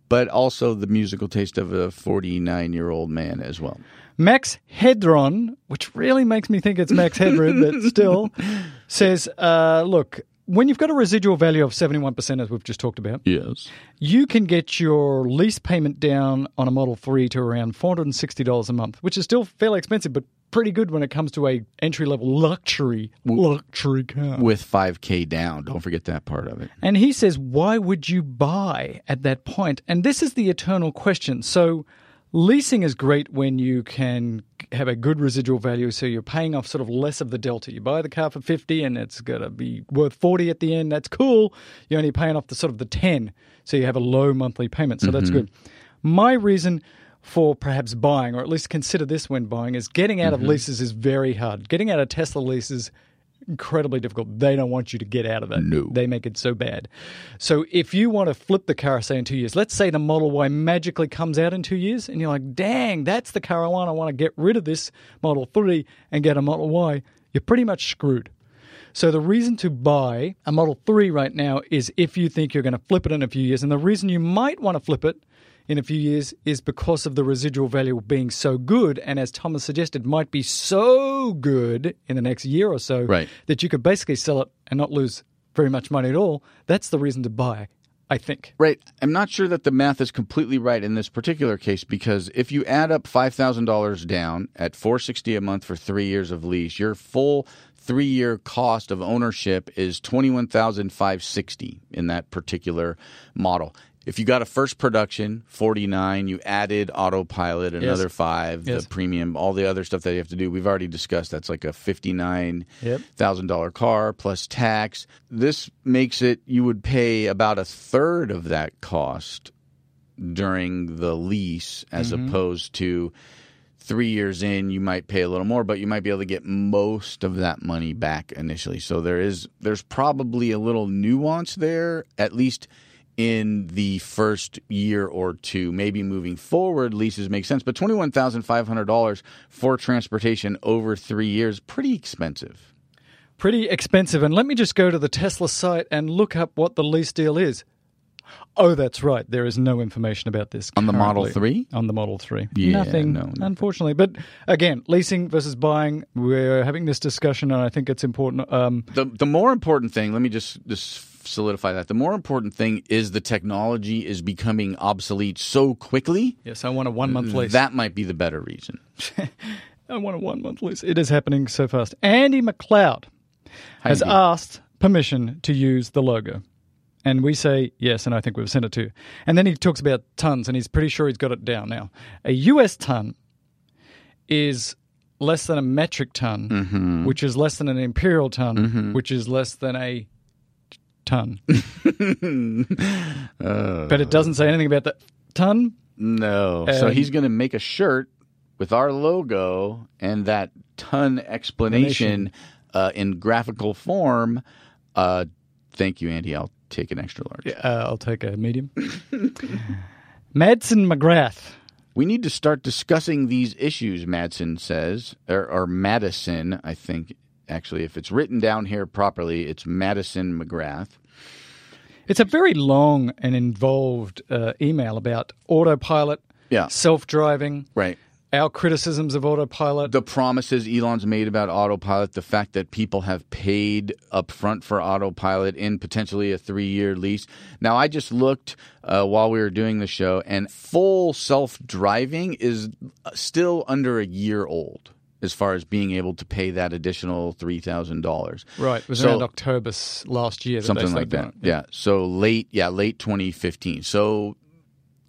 but also the musical taste of a 49 year old man as well. Max Hedron, which really makes me think it's Max Hedron, but still, says, uh, look, when you've got a residual value of 71%, as we've just talked about, Yes. you can get your lease payment down on a Model 3 to around $460 a month, which is still fairly expensive, but pretty good when it comes to a entry level luxury luxury car. With 5K down. Don't forget that part of it. And he says, why would you buy at that point? And this is the eternal question. So, leasing is great when you can have a good residual value, so you're paying off sort of less of the delta. You buy the car for 50 and it's going to be worth 40 at the end. That's cool. You're only paying off the sort of the 10, so you have a low monthly payment. So, that's mm-hmm. good. My reason for perhaps buying, or at least consider this when buying, is getting out of mm-hmm. leases is very hard. Getting out of Tesla leases incredibly difficult. They don't want you to get out of it. No. They make it so bad. So if you want to flip the car, say in two years, let's say the Model Y magically comes out in two years, and you're like, dang, that's the car I want. I want to get rid of this Model 3 and get a Model Y. You're pretty much screwed. So the reason to buy a Model 3 right now is if you think you're going to flip it in a few years. And the reason you might want to flip it in a few years is because of the residual value being so good. And as Thomas suggested, might be so good in the next year or so Right. that you could basically sell it and not lose very much money at all. That's the reason to buy, I think. Right. I'm not sure that the math is completely right in this particular case because if you add up five thousand dollars down at four sixty a month for three years of lease, your full three year cost of ownership is twenty one thousand five sixty in that particular model. If you got a first production, forty nine, you added autopilot, another five, Yes. the premium, all the other stuff that you have to do. We've already discussed that's like a fifty nine Yep. thousand dollar car plus tax. This makes it you would pay about a third of that cost during the lease as mm-hmm. opposed to three years in you might pay a little more but you might be able to get most of that money back initially so there is there's probably a little nuance there at least in the first year or two. Maybe moving forward, leases make sense. But twenty one thousand five hundred dollars for transportation over three years, pretty expensive. Pretty expensive. And let me just go to the Tesla site and look up what the lease deal is. Oh, that's right. There is no information about this On the Model 3? On the Model Three, Yeah, nothing. no, unfortunately. But again, leasing versus buying. We're having this discussion, and I think it's important. Um, The the more important thing, let me just just solidify that. The more important thing is the technology is becoming obsolete so quickly. yes, I want a one month lease. That might be the better reason. I want a one month lease. It is happening so fast. Andy McLeod has Andy. asked permission to use the logo. And we say yes, and I think we've sent it to you. And then he talks about tons, and he's pretty sure he's got it down now. A US ton is less than a metric ton, Mm-hmm. which is less than an imperial ton, which is less than a ton. but it doesn't say anything about the ton. No. so Um, he's going to make a shirt with our logo and that ton explanation uh, in graphical form. Uh, thank you, Andy. I'll take an extra large. Uh, I'll take a medium. Madsen McGrath. We need to start discussing these issues, Madsen says, or, or Madison, I think. Actually, if it's written down here properly, it's Madison McGrath. It's a very long and involved uh, email about autopilot, Yeah. self driving, Right. our criticisms of autopilot. the promises Elon's made about autopilot, the fact that people have paid up front for autopilot in potentially a three year lease. Now, I just looked uh, while we were doing the show, and full self driving is still under a year old as far as being able to pay that additional $3,000. right, it was So- around October last year. Something like that. it. Yeah. So late, yeah, late 2015. So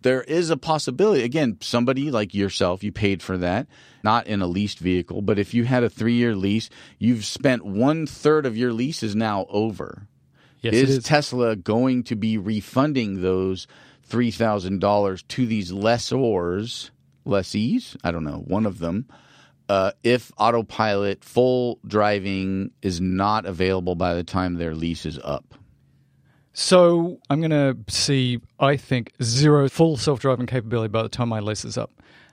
there is a possibility. Again, somebody like yourself, you paid for that, not in a leased vehicle, but if you had a three-year lease, you've spent one third of your lease is now over. Yes, is is. Tesla going to be refunding those three thousand dollars to these lessors, lessees? I don't know, one of them. Uh, if autopilot full driving is not available by the time their lease is up. So I'm going to see, I think, zero full self driving capability by the time my lease is up.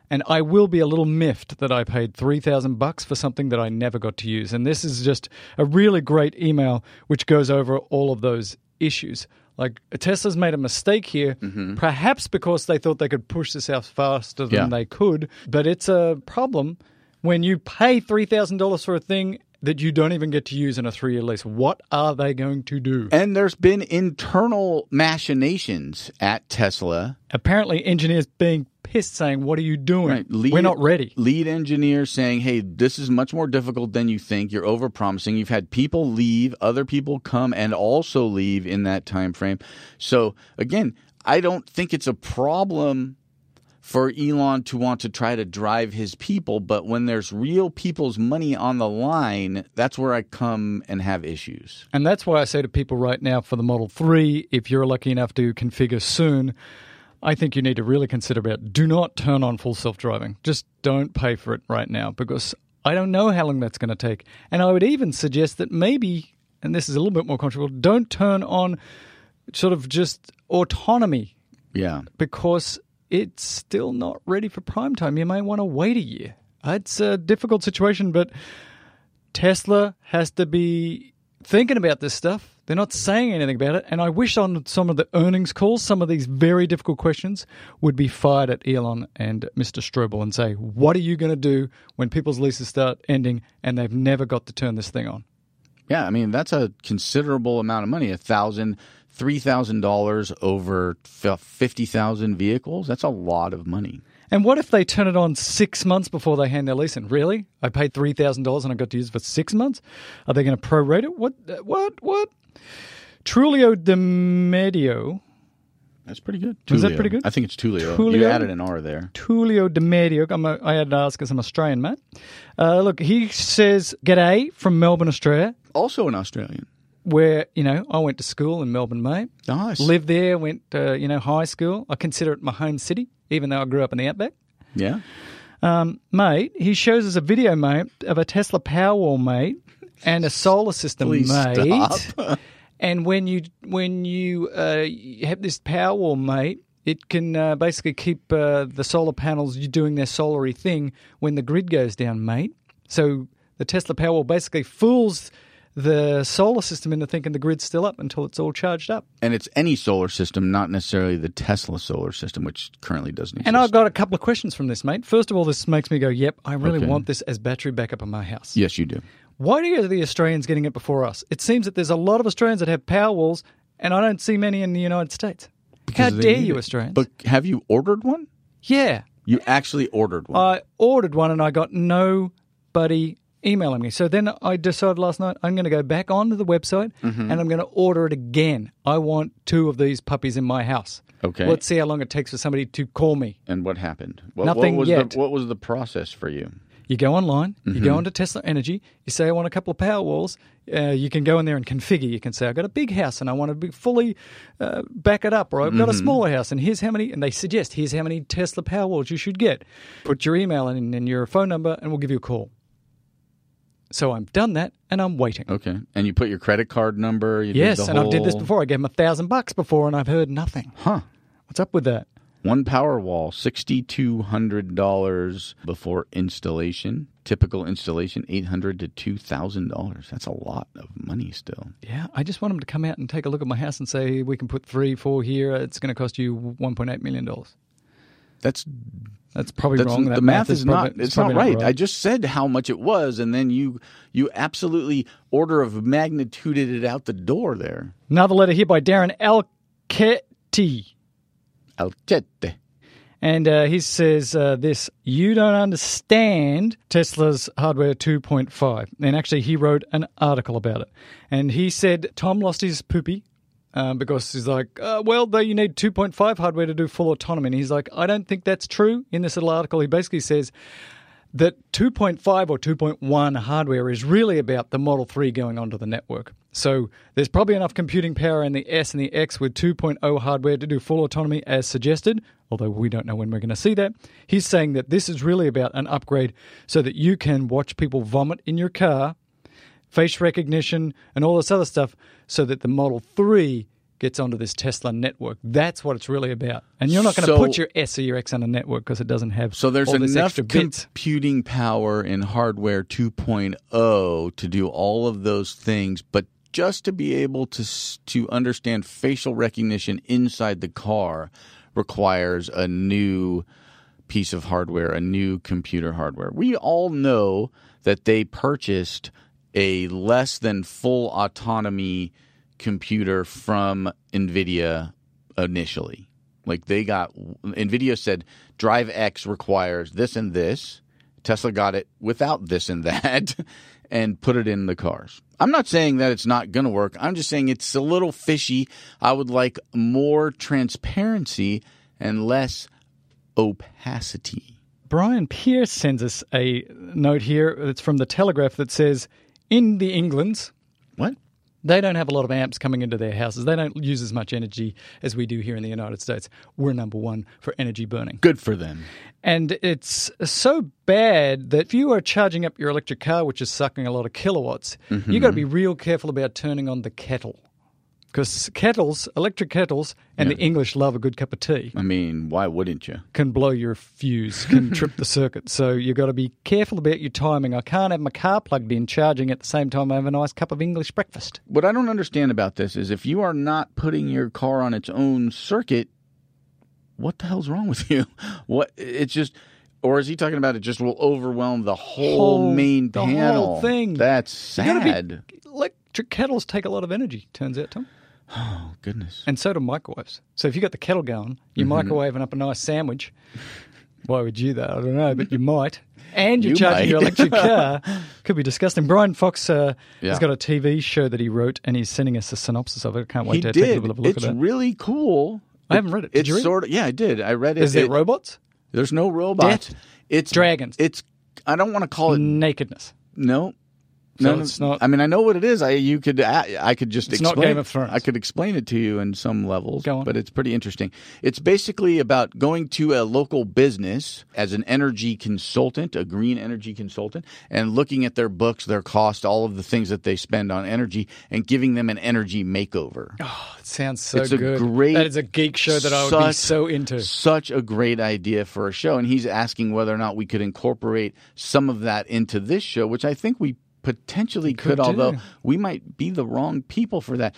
And I will be a little miffed that I paid 3000 bucks for something that I never got to use. And this is just a really great email which goes over all of those issues. Like Tesla's made a mistake here, perhaps because they thought they could push this out faster than Yeah. they could. But it's a problem when you pay $3,000 for a thing that you don't even get to use in a three year lease. What are they going to do? And there's been internal machinations at Tesla. apparently engineers being pissed saying what are you doing Right. Lead- we're not ready Lead engineer saying, "Hey, this is much more difficult than you think. You're overpromising. You've had people leave, other people come and also leave in that time frame." So, again, I don't think it's a problem for Elon to want to try to drive his people, but when there's real people's money on the line, that's where I come and have issues. and that's why i say to people right now for the model 3 if you're lucky enough to configure soon i think you need to really consider about do not turn on full self-driving just don't pay for it right now because i don't know how long that's going to take and i would even suggest that maybe and this is a little bit more controversial don't turn on sort of just autonomy Yeah. because it's still not ready for prime time. You may want to wait a year. It's a difficult situation, but Tesla has to be thinking about this stuff. They're not saying anything about it. And I wish on some of the earnings calls, some of these very difficult questions would be fired at Elon and Mr. Straubel and say, what are you going to do when people's leases start ending and they've never got to turn this thing on? Yeah, I mean that's a considerable amount of money. A thousand, three thousand dollars over fifty thousand vehicles. That's a lot of money. And what if they turn it on six months before they hand their lease in? Really? I paid three thousand dollars and I got to use it for six months. Are they going to prorate it? What? What? What? Trulio de Medio, That's pretty good. Was that pretty good? I think it's Tulio. Tulio? You added an R there. Tulio de Medio. I'm a, I had to ask because I'm Australian, mate. Uh, look, he says, "G'day from Melbourne, Australia." Also an Australian. Where you know I went to school in Melbourne, mate. Nice. Lived there, went uh, you know high school. I consider it my home city, even though I grew up in the outback. Yeah. mate, he shows us a video, mate, of a Tesla Powerwall, mate, and a solar system, Please mate. stop. And when you when you, uh, you have this Powerwall, mate, it can uh, basically keep uh, the solar panels doing their solary thing when the grid goes down, mate. So the Tesla Powerwall basically fools the solar system into thinking the grid's still up until it's all charged up. And it's any solar system, not necessarily the Tesla solar system, which currently doesn't exist. And I've got a couple of questions from this, mate. First of all, this makes me go, yep, I really Okay. want this as battery backup in my house. yes, you do. Why are the Australians getting it before us? It seems that there's a lot of Australians that have power walls, and I don't see many in the United States. How Because they dare you. Australians? But have you ordered one? yeah, You actually ordered one. I ordered one and I got nobody emailing me. So then I decided last night I'm going to go back onto the website Mm-hmm. and I'm going to order it again. I want two of these puppies in my house. Okay. Let's see how long it takes for somebody to call me. and what happened? What, Nothing what was yet. The, what was the process for you? You go online, you Mm-hmm. go onto Tesla Energy, you say, I want a couple of power walls. Uh, you can go in there and configure. You can say, I've got a big house and I want to be fully uh, back it up, or I've got Mm-hmm. a smaller house and here's how many, and they suggest, here's how many Tesla power walls you should get. Put your email in and your phone number and we'll give you a call. So I've done that and I'm waiting. Okay. And you put your credit card number. Yes, and I've did this before. I gave them a thousand bucks before and I've heard nothing. Huh. What's up with that? One power wall, sixty-two hundred dollars before installation. Typical installation, eight hundred to two thousand dollars. That's a lot of money still. Yeah, I just want them to come out and take a look at my house and say, we can put three, four here. It's going to cost you $1.8 million. That's That's probably that's wrong. That the math is not. probably- It's not probably right. I just said how much it was, and then you you absolutely order of magnituded it out the door there. Another letter here by Darren Alketti. Alchete. And uh, he says uh, this You don't understand Tesla's hardware 2.5. And actually, he wrote an article about it. And he said Tom lost his poopy um, because he's like, uh, well, though you need 2.5 hardware to do full autonomy. And he's like, I don't think that's true. In this little article, he basically says that 2.5 or 2.1 hardware is really about the Model 3 going onto the network. So there's probably enough computing power in the S and the X with 2.0 hardware to do full autonomy as suggested, although we don't know when we're going to see that. He's saying that this is really about an upgrade so that you can watch people vomit in your car, face recognition, and all this other stuff so that the Model 3 gets onto this Tesla network. That's what it's really about. And you're not going to So- put your S or your X on a network because it doesn't have So there's all this enough extra bits. computing power in hardware 2.0 to do all of those things, but just to be able to to understand facial recognition inside the car requires a new piece of hardware, a new computer hardware. We all know that they purchased a less than full autonomy computer from Nvidia initially. Like they got Nvidia said Drive PX requires this and this. Tesla got it without this and that and put it in the cars. I'm not saying that it's not going to work. I'm just saying it's a little fishy. I would like more transparency and less opacity. Brian Pierce sends us a note here. It's from the Telegraph that says, in the Englands, What? they don't have a lot of amps coming into their houses. They don't use as much energy as we do here in the United States. We're number one for energy burning. Good for them. And it's so bad that if you are charging up your electric car, which is sucking a lot of kilowatts, you've got to mm-hmm. be real careful about turning on the kettle. Because kettles, electric kettles, and the English love a good cup of tea, I mean, why wouldn't you? can blow your fuse, can trip the circuit. So you've got to be careful about your timing. I can't have my car plugged in, charging at the same time I have a nice cup of English breakfast. What I don't understand about this is if you are not putting your car on its own circuit, what the hell's wrong with you? What it's just or is he talking about it just will overwhelm the whole, Whole- main the whole panel? thing. That's gotta be- sad. Electric kettles take a lot of energy, turns out, Tom. Oh goodness. And so do microwaves. So if you got the kettle going, you're Mm-hmm. microwaving up a nice sandwich. Why would you though? I don't know, but you might. And you're You charging your electric car. Could be disgusting. Brian Fox uh, Yeah. has got a TV show that he wrote, and he's sending us a synopsis of it. I can't wait He to take a little look It's at it. It's really cool. I haven't read it. Did it's you read sort of yeah, I did. I read it. Is there It- robots? There's no robots. Death? It's Dragons? It's I don't want to call it Nakedness. no. So No, it's not. I mean, I know what it is. I you could I could just It's not explain. Game of Thrones. I could explain it to you in some levels, Go on. but it's pretty interesting. It's basically about going to a local business as an energy consultant, a green energy consultant, and looking at their books, their cost, all of the things that they spend on energy, and giving them an energy makeover. Oh, it sounds so it's a good. great- that is a geek show that I would be so into. Such a great idea for a show. And he's asking whether or not we could incorporate some of that into this show, which I think we potentially could could, although we might be the wrong people for that.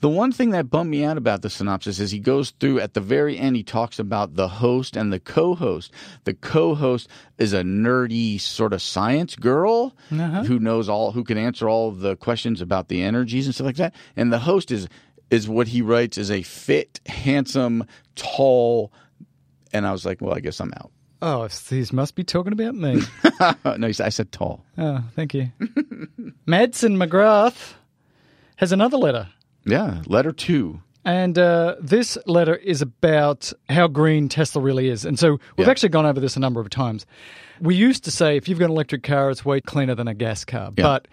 The one thing that bummed me out about the synopsis is he goes through at the very end, he talks about the host and the co host. The co host is a nerdy sort of science girl who knows all, who can answer all the questions about the energies and stuff like that. And the host is, is what he writes is a fit, handsome, tall, and I was like, well, I guess I'm out. Oh, these must be talking about me. no, I said tall. oh, thank you. Madsen McGrath has another letter. Yeah, letter two. And uh, this letter is about how green Tesla really is. And so we've Yeah. actually gone over this a number of times. We used to say if you've got an electric car, it's way cleaner than a gas car. Yeah. But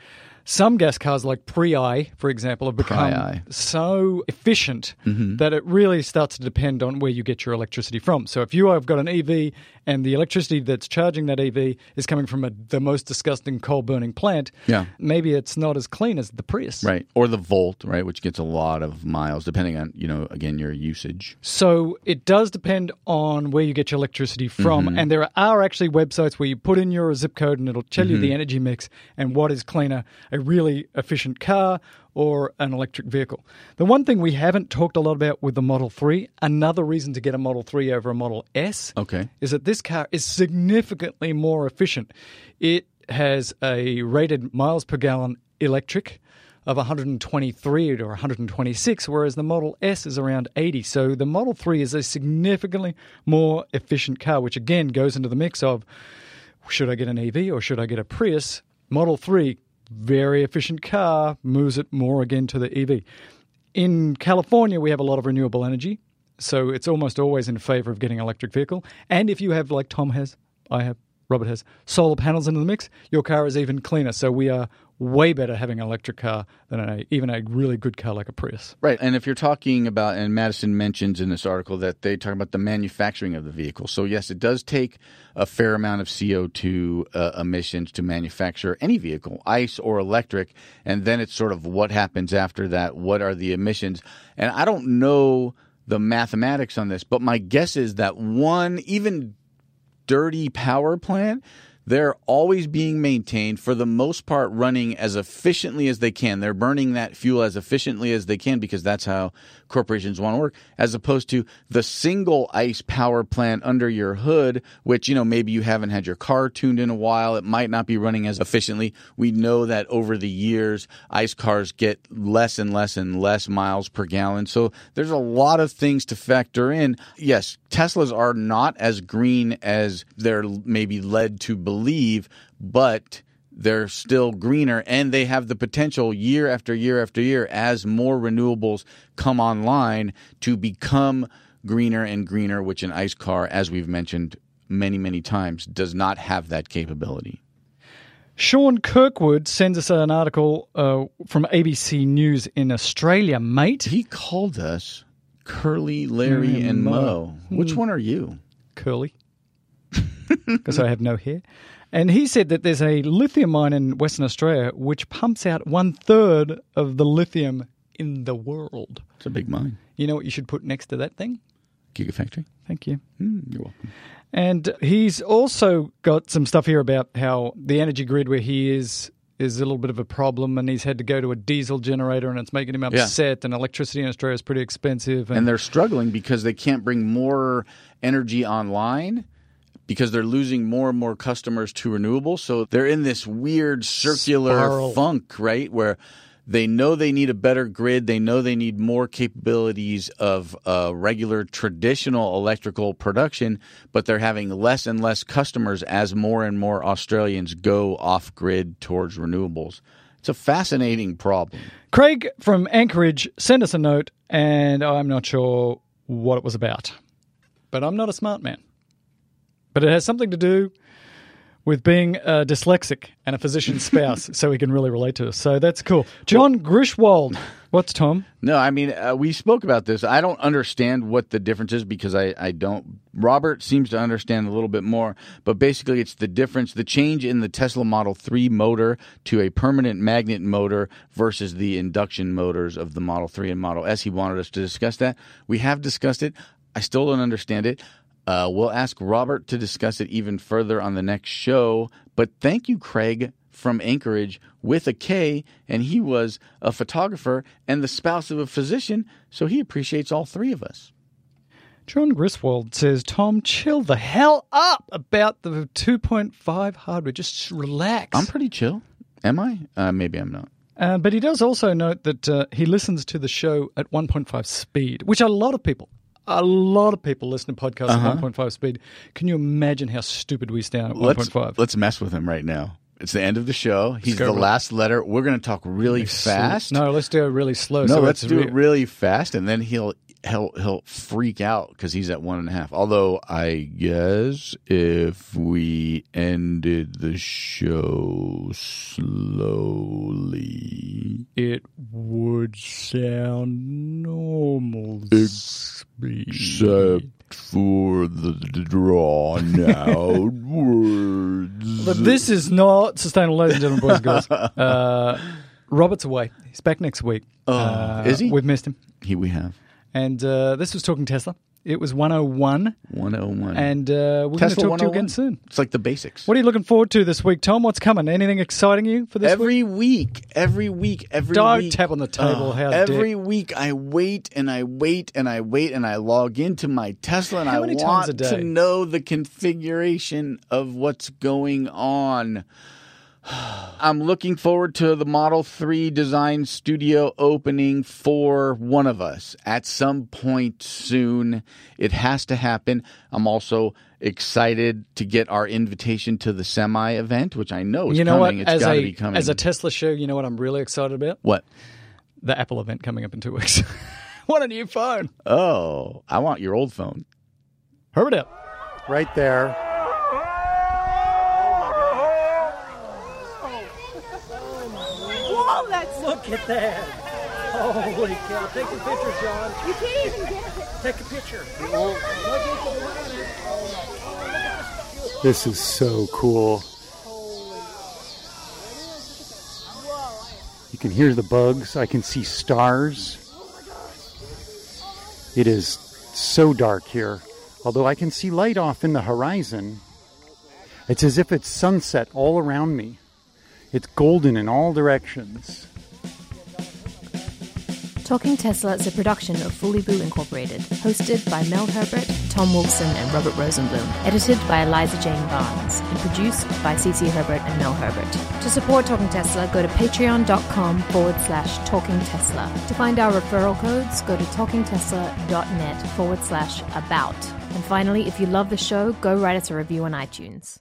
some gas cars, like Pre-i, for example, have become Pri-i. so efficient Mm-hmm. that it really starts to depend on where you get your electricity from. So if you have got an EV and the electricity that's charging that EV is coming from a, the most disgusting coal burning plant, Yeah. maybe it's not as clean as the Prius. Right. Or the Volt, right, which gets a lot of miles, depending on, you know, again, your usage. So it does depend on where you get your electricity from. And there are actually websites where you put in your zip code and it'll tell you the energy mix and what is cleaner a really efficient car or an electric vehicle. The one thing we haven't talked a lot about with the Model 3, another reason to get a Model 3 over a Model S, Okay. is that this car is significantly more efficient. It has a rated miles per gallon electric of 123 or 126, whereas the Model S is around 80. So the Model 3 is a significantly more efficient car, which again goes into the mix of should I get an EV or should I get a Prius? Model 3, very efficient car, moves it more again to the EV. In California, we have a lot of renewable energy, so it's almost always in favor of getting an electric vehicle. And if you have, like Tom has, I have, Robert has, solar panels into the mix, your car is even cleaner. So we are way better having an electric car than a, even a really good car like a Prius. Right. And if you're talking about, and Madison mentions in this article that they talk about the manufacturing of the vehicle. So, yes, it does take a fair amount of CO2 uh, emissions to manufacture any vehicle, ICE or electric. And then it's sort of what happens after that. What are the emissions? And I don't know the mathematics on this, but my guess is that one, even dirty power plant, they're always being maintained for the most part running as efficiently as they can. They're burning that fuel as efficiently as they can because that's how corporations want to work, as opposed to the single ice power plant under your hood, which, you know, maybe you haven't had your car tuned in a while. It might not be running as efficiently. We know that over the years, ice cars get less and less and less miles per gallon. So there's a lot of things to factor in. Yes, Teslas are not as green as they're maybe led to believe, but they're still greener and they have the potential year after year after year as more renewables come online to become greener and greener, which an ICE car, as we've mentioned many, many times, does not have that capability. Sean Kirkwood sends us an article uh, from ABC News in Australia, mate. He called us Curly, Larry, Mm, and Mo. Mo. Which one are you? curly because I have no hair. And he said that there's a lithium mine in Western Australia which pumps out one third of the lithium in the world. It's a big mine. You know what you should put next to that thing? Gigafactory. Thank you. Mm, you're welcome. And he's also got some stuff here about how the energy grid where he is is a little bit of a problem and he's had to go to a diesel generator and it's making him upset and electricity in Australia is pretty expensive and they're struggling because they can't bring more energy online because they're losing more and more customers to renewables. So they're in this weird circular Spiral. funk, right? Where they know they need a better grid, they know they need more capabilities of uh, regular traditional electrical production, but they're having less and less customers as more and more Australians go off grid towards renewables. It's a fascinating problem. Craig from Anchorage sent us a note, and I'm not sure what it was about. But I'm not a smart man. But it has something to do with being uh, dyslexic and a physician's spouse, so he can really relate to us. So that's cool. John Griswold. What's Tom? No, I mean, uh, we spoke about this. I don't understand what the difference is because I, I don't. Robert seems to understand a little bit more, but basically, it's the difference, the change in the Tesla Model 3 motor to a permanent magnet motor versus the induction motors of the Model 3 and Model S. He wanted us to discuss that. We have discussed it. I still don't understand it. Uh, we'll ask Robert to discuss it even further on the next show. But thank you, Craig from Anchorage with a K, and he was a photographer and the spouse of a physician, so he appreciates all three of us. John Griswold says, Tom, chill the hell up about the 2.5 hardware. Just relax. I'm pretty chill. Am I? Uh, maybe I'm not. Uh, but he does also note that uh, he listens to the show at 1.5 speed, which a lot of people, a lot of people listen to podcasts at uh-huh. 1.5 speed. Can you imagine how stupid we sound at Let's 1.5? let's mess with him right now. It's the end of the show. He's the last letter. We're going to talk really fast. No, let's do it really slow. No, so let's do re- it really fast, and then he'll he'll he'll freak out because he's at one and a half. Although I guess if we ended the show slowly, It would sound normal speed. except for the drawn out words. But this is not sustainable, ladies and gentlemen, boys and girls. Uh, Robert's away. He's back next week. Uh, is he? We've missed him. Here we have And uh, this was Talking Tesla. It was 101. 101. And uh, we're going to Tesla talk to you 101. again soon. It's like the basics. What are you looking forward to this week, Tom? What's coming? Anything exciting you for this week? every week, every week, every Don't week. tap on the table, Oh, how every dare- week I wait and I wait and I wait and I log into my Tesla and How I many times want a day? to know the configuration of what's going on. I'm looking forward to the Model 3 design studio opening for one of us at some point soon. It has to happen. I'm also excited to get our invitation to the semi event, which I know is You know coming. what? It's As got to be coming. as a Tesla show, you know what I'm really excited about? what? The Apple event coming up in two weeks. what a new phone. Oh, I want your old phone. Herbert out. Right there. Whoa, that's Look at that. Holy cow. Take a picture, John. you can't even get it. Take a picture. This is so cool. You can hear the bugs. I can see stars. It is so dark here, although I can see light off in the horizon. It's as if it's sunset all around me. It's golden in all directions. Talking Tesla is a production of Fully Boo Incorporated, hosted by Mel Herbert, Tom Wolfson, and Robert Rosenblum, edited by Eliza Jane Barnes, and produced by CC Herbert and Mel Herbert. To support Talking Tesla, go to patreon.com forward slash talking Tesla. To find our referral codes, go to talkingtesla.net forward slash about. And finally, if you love the show, go write us a review on iTunes.